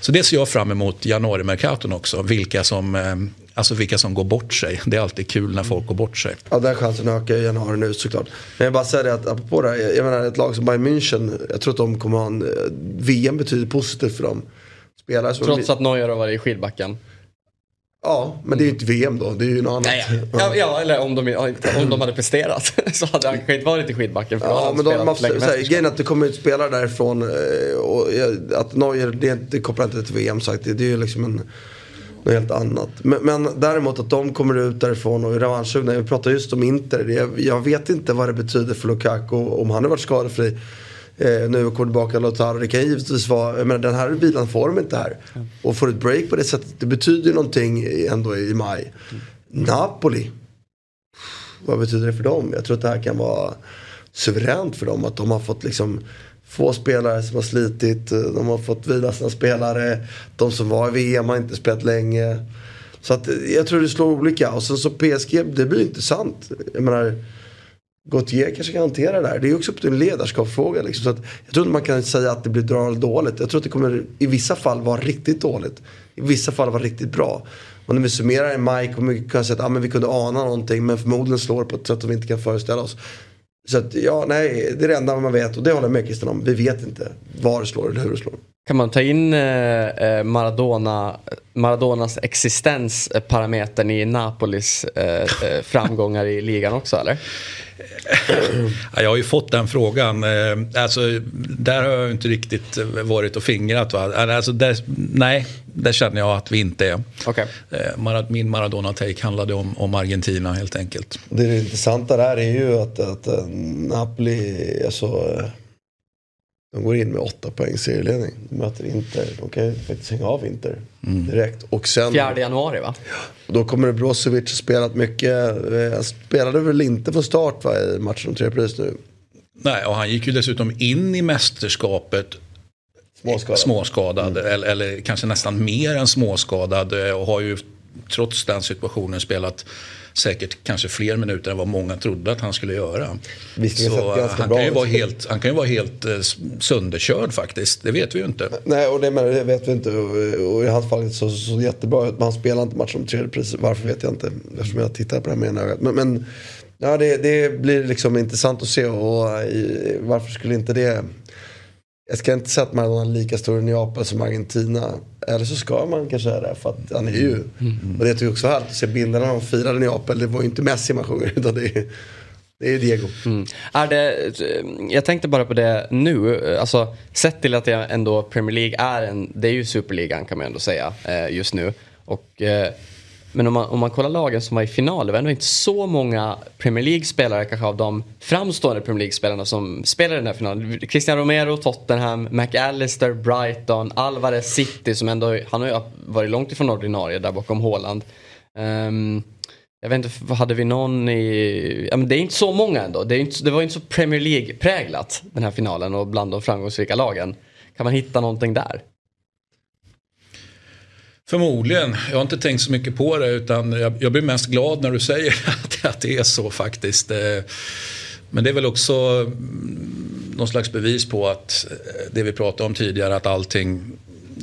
Så det ser jag fram emot januari-mercaton också. Vilka som, eh, alltså vilka som går bort sig. Det är alltid kul när folk går bort sig. Ja, den chansen ökar i januari nu såklart. Men jag bara säger det att apropå det här, jag menar ett lag som Bayern München, jag tror att de kommer ha en, eh, VM betyder positivt för dem. Spelare som Trots att Neuer har varit i skidbacken. Ja, men det är ju inte VM då, det är ju något annat. Nej, ja, ja, eller om de, om de hade presterat så hade han kanske inte varit i skidbacken. För Ja, men de mästerskap. grejen är att det kommer ut spelare därifrån eh, och att Neuer, det, det kopplar inte till VM sagt, det, det är ju liksom en, något helt annat. Men, men däremot att de kommer ut därifrån och är revanschsugna, vi pratar just om Inter, det, jag vet inte vad det betyder för Lukaku om han har varit skadefri. Eh, nu kommer tillbaka Lautaro, det kan givetvis vara, jag menar den här vilan får de inte här. Och får ett break på det sättet, det betyder någonting ändå i maj. Napoli, vad betyder det för dem? Jag tror att det här kan vara suveränt för dem. Att de har fått liksom få spelare som har slitit. De har fått vila sina spelare. De som var i VM har inte spelat länge. Så att jag tror det slår olika. Och sen så PSG, det blir intressant. Jag menar, Gauthier kanske kan hantera det här. Det är också upp till en ledarskapsfråga. Liksom. Så att jag tror inte man kan säga att det blir bra eller dåligt. Jag tror att det kommer i vissa fall vara riktigt dåligt. I vissa fall vara riktigt bra. Och när vi summerar i maj kommer vi kunna säga att ah, men vi kunde ana någonting. Men förmodligen slår det på ett sätt som vi inte kan föreställa oss. Så att ja, nej, det är det enda man vet. Och det håller jag med Christian om. Vi vet inte var det slår eller hur det slår. Kan man ta in eh, eh Maradona, Maradonas existensparametern i Napolis eh, eh, framgångar i ligan också eller? Ja, jag har ju fått den frågan. Eh, Alltså, där har jag ju inte riktigt varit och fingrat. Va? Alltså, där, nej, där känner jag att vi inte är. Okej. Eh, Min Maradona-take handlade om, om Argentina helt enkelt. Det intressanta där är ju att, att eh, Napoli, alltså, de går in med åtta poäng serieledning. De möter Inter. De kan ju faktiskt hänga av Inter direkt. Och sen, 4 januari va? då kommer det Brozovic har spelat mycket. Eh, Han spelade väl inte från start va, i matchen om tredje pris nu. Nej, och han gick ju dessutom in i mästerskapet Småskadad. småskadad. Eller, eller kanske nästan mer än småskadad. eh, Och har ju trots den situationen spelat säkert kanske fler minuter än vad många trodde att han skulle göra. Så han, kan ju vara helt, han kan ju vara helt eh, sönderkörd faktiskt, det vet vi ju inte. Nej, och det, men, det vet vi inte. Och, i hans fall så, så jättebra ut. Men han spelar inte matchen om tredje pris. Varför vet jag inte. Eftersom jag tittar på det här med ena ögat. Men, men ja, det, det, blir liksom intressant att se. Och i, varför skulle inte det... Jag ska inte säga att Maradona är lika stor i Neapel som Argentina. Eller så ska man kanske säga det. För att han är ju... Mm. Och det är också härligt att se bilderna när de firade Neapel. Det var ju inte Messi man sjunger. Utan det är, det är Diego. Mm. Är det, jag tänkte bara på det nu. Alltså, sett till att det ändå Premier League är en, det är ju superligan kan man ändå säga eh, just nu. Och, eh, men om man, om man kollar lagen som var i final, det var ändå inte så många Premier League-spelare, kanske av de framstående Premier League-spelarna som spelade i den här finalen. Christian Romero, Tottenham, McAllister, Brighton, Alvarez, City som ändå, han har ju varit långt ifrån ordinarie där bakom Haaland. Um, jag vet inte, hade vi någon i... Ja, men det är inte så många ändå. Det, är inte, det var inte så Premier League-präglat den här finalen och bland de framgångsrika lagen. Kan man hitta någonting där? Förmodligen. Jag har inte tänkt så mycket på det utan jag, jag blir mest glad när du säger att, att det är så faktiskt. Eh, men det är väl också mm, någon slags bevis på att eh, det vi pratade om tidigare att allting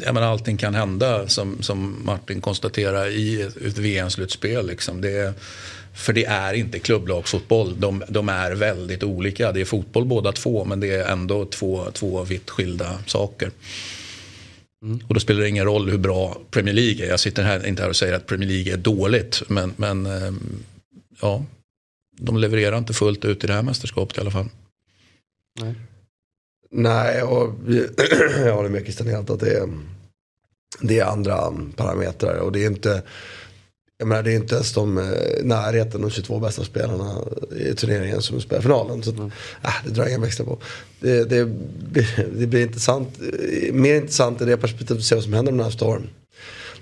jag menar, allting kan hända som, som Martin konstaterar i ett, ett VM-slutspel. Liksom. Det, för det är inte klubblagsfotboll. De, de, är väldigt olika. Det är fotboll båda två men det är ändå två, två vitt skilda saker. Mm. Och då spelar det ingen roll hur bra Premier League är. Jag sitter här, inte här och säger att Premier League är dåligt. Men, men ehm, ja, de levererar inte fullt ut i det här mästerskapet i alla fall. Nej. Nej, och jag håller med Christian helt att det är, det är andra parametrar. Och det är inte, jag menar, det är inte ens de eh, närheten de 22 bästa spelarna i turneringen som spelar finalen. Så, mm. äh, det drar jag inga växlar på. Det, det, det, blir intressant, mer intressant i det perspektivet att se vad som händer de nästa åren.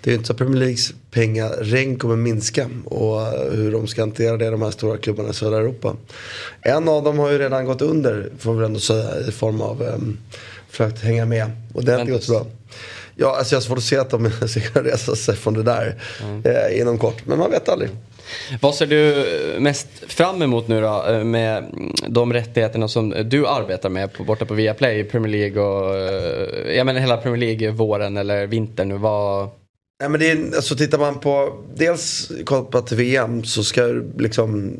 Det är inte så att Premier Leagues pengaregn kommer minska och hur de ska hantera det, de här stora klubbarna i södra Europa. En av dem har ju redan gått under, får vi ändå säga, i form av um, försökt hänga med. Och det har inte gått så bra. Ja, alltså jag har svårt att se att de ska kunna resa sig från det där mm. eh, inom kort. Men man vet aldrig. Vad ser du mest fram emot nu då eh, med de rättigheterna som du arbetar med på, borta på Viaplay, Premier League och eh, jag menar hela Premier League våren eller vintern nu? Vad, Nej, men det är, alltså, tittar man på, dels kopplat till VM så ska liksom,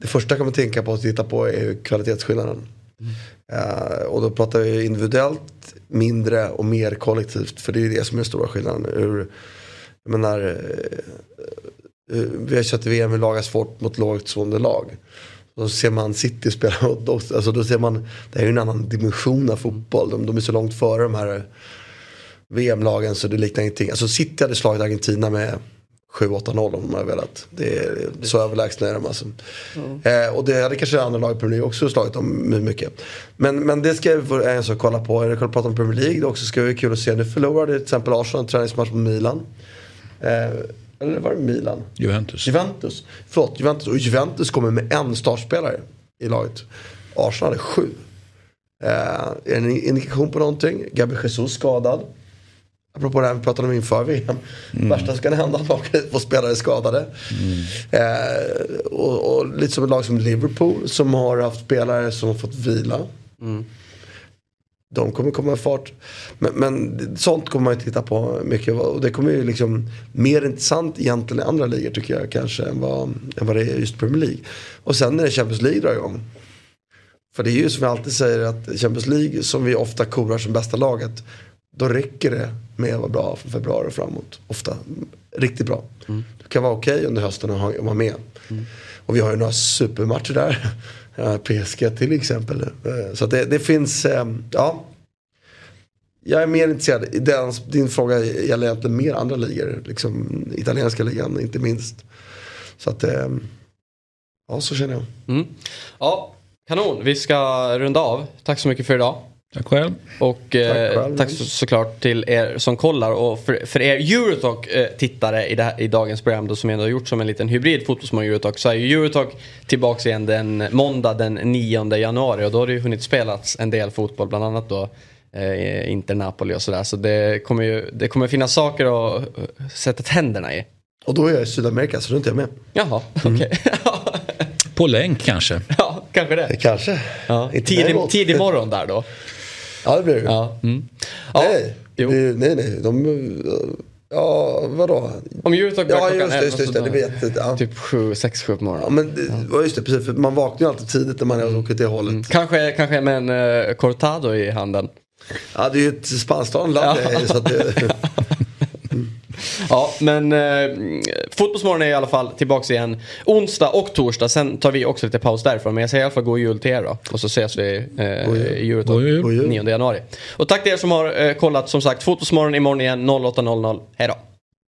det första kan man tänka på att titta på är kvalitetsskillnaden. Mm. Uh, och då pratar vi individuellt, mindre och mer kollektivt. För det är det som är den stora skillnaden. Ur, jag menar, eh, eh, vi har kört VM i lagar svårt mot lågt stående lag. Då ser man City spela, alltså då ser man, det är ju en annan dimension av fotboll. De, de är så långt före de här VM-lagen så det liknar ingenting. Alltså City hade slagit Argentina med 7-8-0 om de hade velat. Det är så överlägsna är de alltså. Mm. Eh, och det hade kanske andra lag i Premier League också slagit dem mycket. Men, men det ska vi en sak kolla på. När vi pratar om Premier League det också ska bli kul att se. Nu förlorade till exempel Arsenal en träningsmatch mot Milan. Eh, eller var det Milan? Juventus. Juventus. Förlåt, Juventus. Och Juventus kommer med en startspelare i laget. Arsenal hade sju. Eh, är det en indikation på någonting? Gabriel Jesus skadad. Apropå det här vi pratade om inför VM. Mm. Värsta som kan hända laget får spelare skadade. Mm. Eh, och, och, lite som ett lag som Liverpool som har haft spelare som har fått vila. Mm. De kommer komma i fart. Men, men, sånt kommer man ju titta på mycket. Och det kommer ju liksom mer intressant egentligen i andra ligor tycker jag kanske. Än vad, än vad det är just Premier League. Och sen när Champions League drar igång. För det är ju som jag alltid säger att Champions League som vi ofta korar som bästa laget. Då räcker det med att vara bra från februari och framåt. Ofta riktigt bra. Mm. Du kan vara okej okay under hösten och vara med. Mm. Och vi har ju några supermatcher där. PSG till exempel. Eh, så det, det, finns, eh, ja. Jag är mer intresserad. din fråga gäller egentligen mer andra ligor. Liksom italienska ligan inte minst. Så att, eh, ja så känner jag. Mm. Ja, kanon. Vi ska runda av. Tack så mycket för idag. Tack själv. Och eh, tack, tack så, såklart till er som kollar och för, för er Eurotalk-tittare i, i dagens program då som ändå har gjort som en liten hybrid fotbollsmål Eurotalk så är ju Eurotalk tillbaka igen den måndag den 9 januari och då har det ju hunnit spelats en del fotboll bland annat då eh, Inter Napoli och sådär så det kommer ju det kommer finnas saker att sätta tänderna i. Och då är jag i Sydamerika så då är inte jag med. Jaha, Mm. okej. På länk kanske. ja, kanske det. Kanske. Ja. Tidig, tidig morgon där då. Ja det blir det ju. Ja. Mm. Ja. Nej, Jo. det, nej, nej. De, ja, vadå? Om börjar Ja, klockan just det, just det, 11 just det, så det vet. Ja. Typ 7, 6, 7 på Ja, morgonen. men det var just det, precis. För man vaknar ju alltid tidigt när man är åker till hållet. Kanske, kanske med en uh, cortado i handen. Ja, det är ju ett spansktalande land Ja. så det, Ja, men eh, Fotbollsmorgon är i alla fall tillbaks igen onsdag och torsdag. Sen tar vi också lite paus därifrån. Men jag säger i alla fall god jul till er då. Och så ses vi eh, i Eurotalk God jul. God jul. 9 januari. Och tack till er som har eh, kollat. Som sagt, Fotbollsmorgon imorgon igen 08.00. Hej då.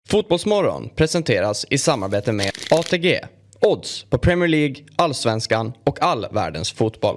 Fotbollsmorgon presenteras i samarbete med ATG. Odds på Premier League, Allsvenskan och all världens fotboll.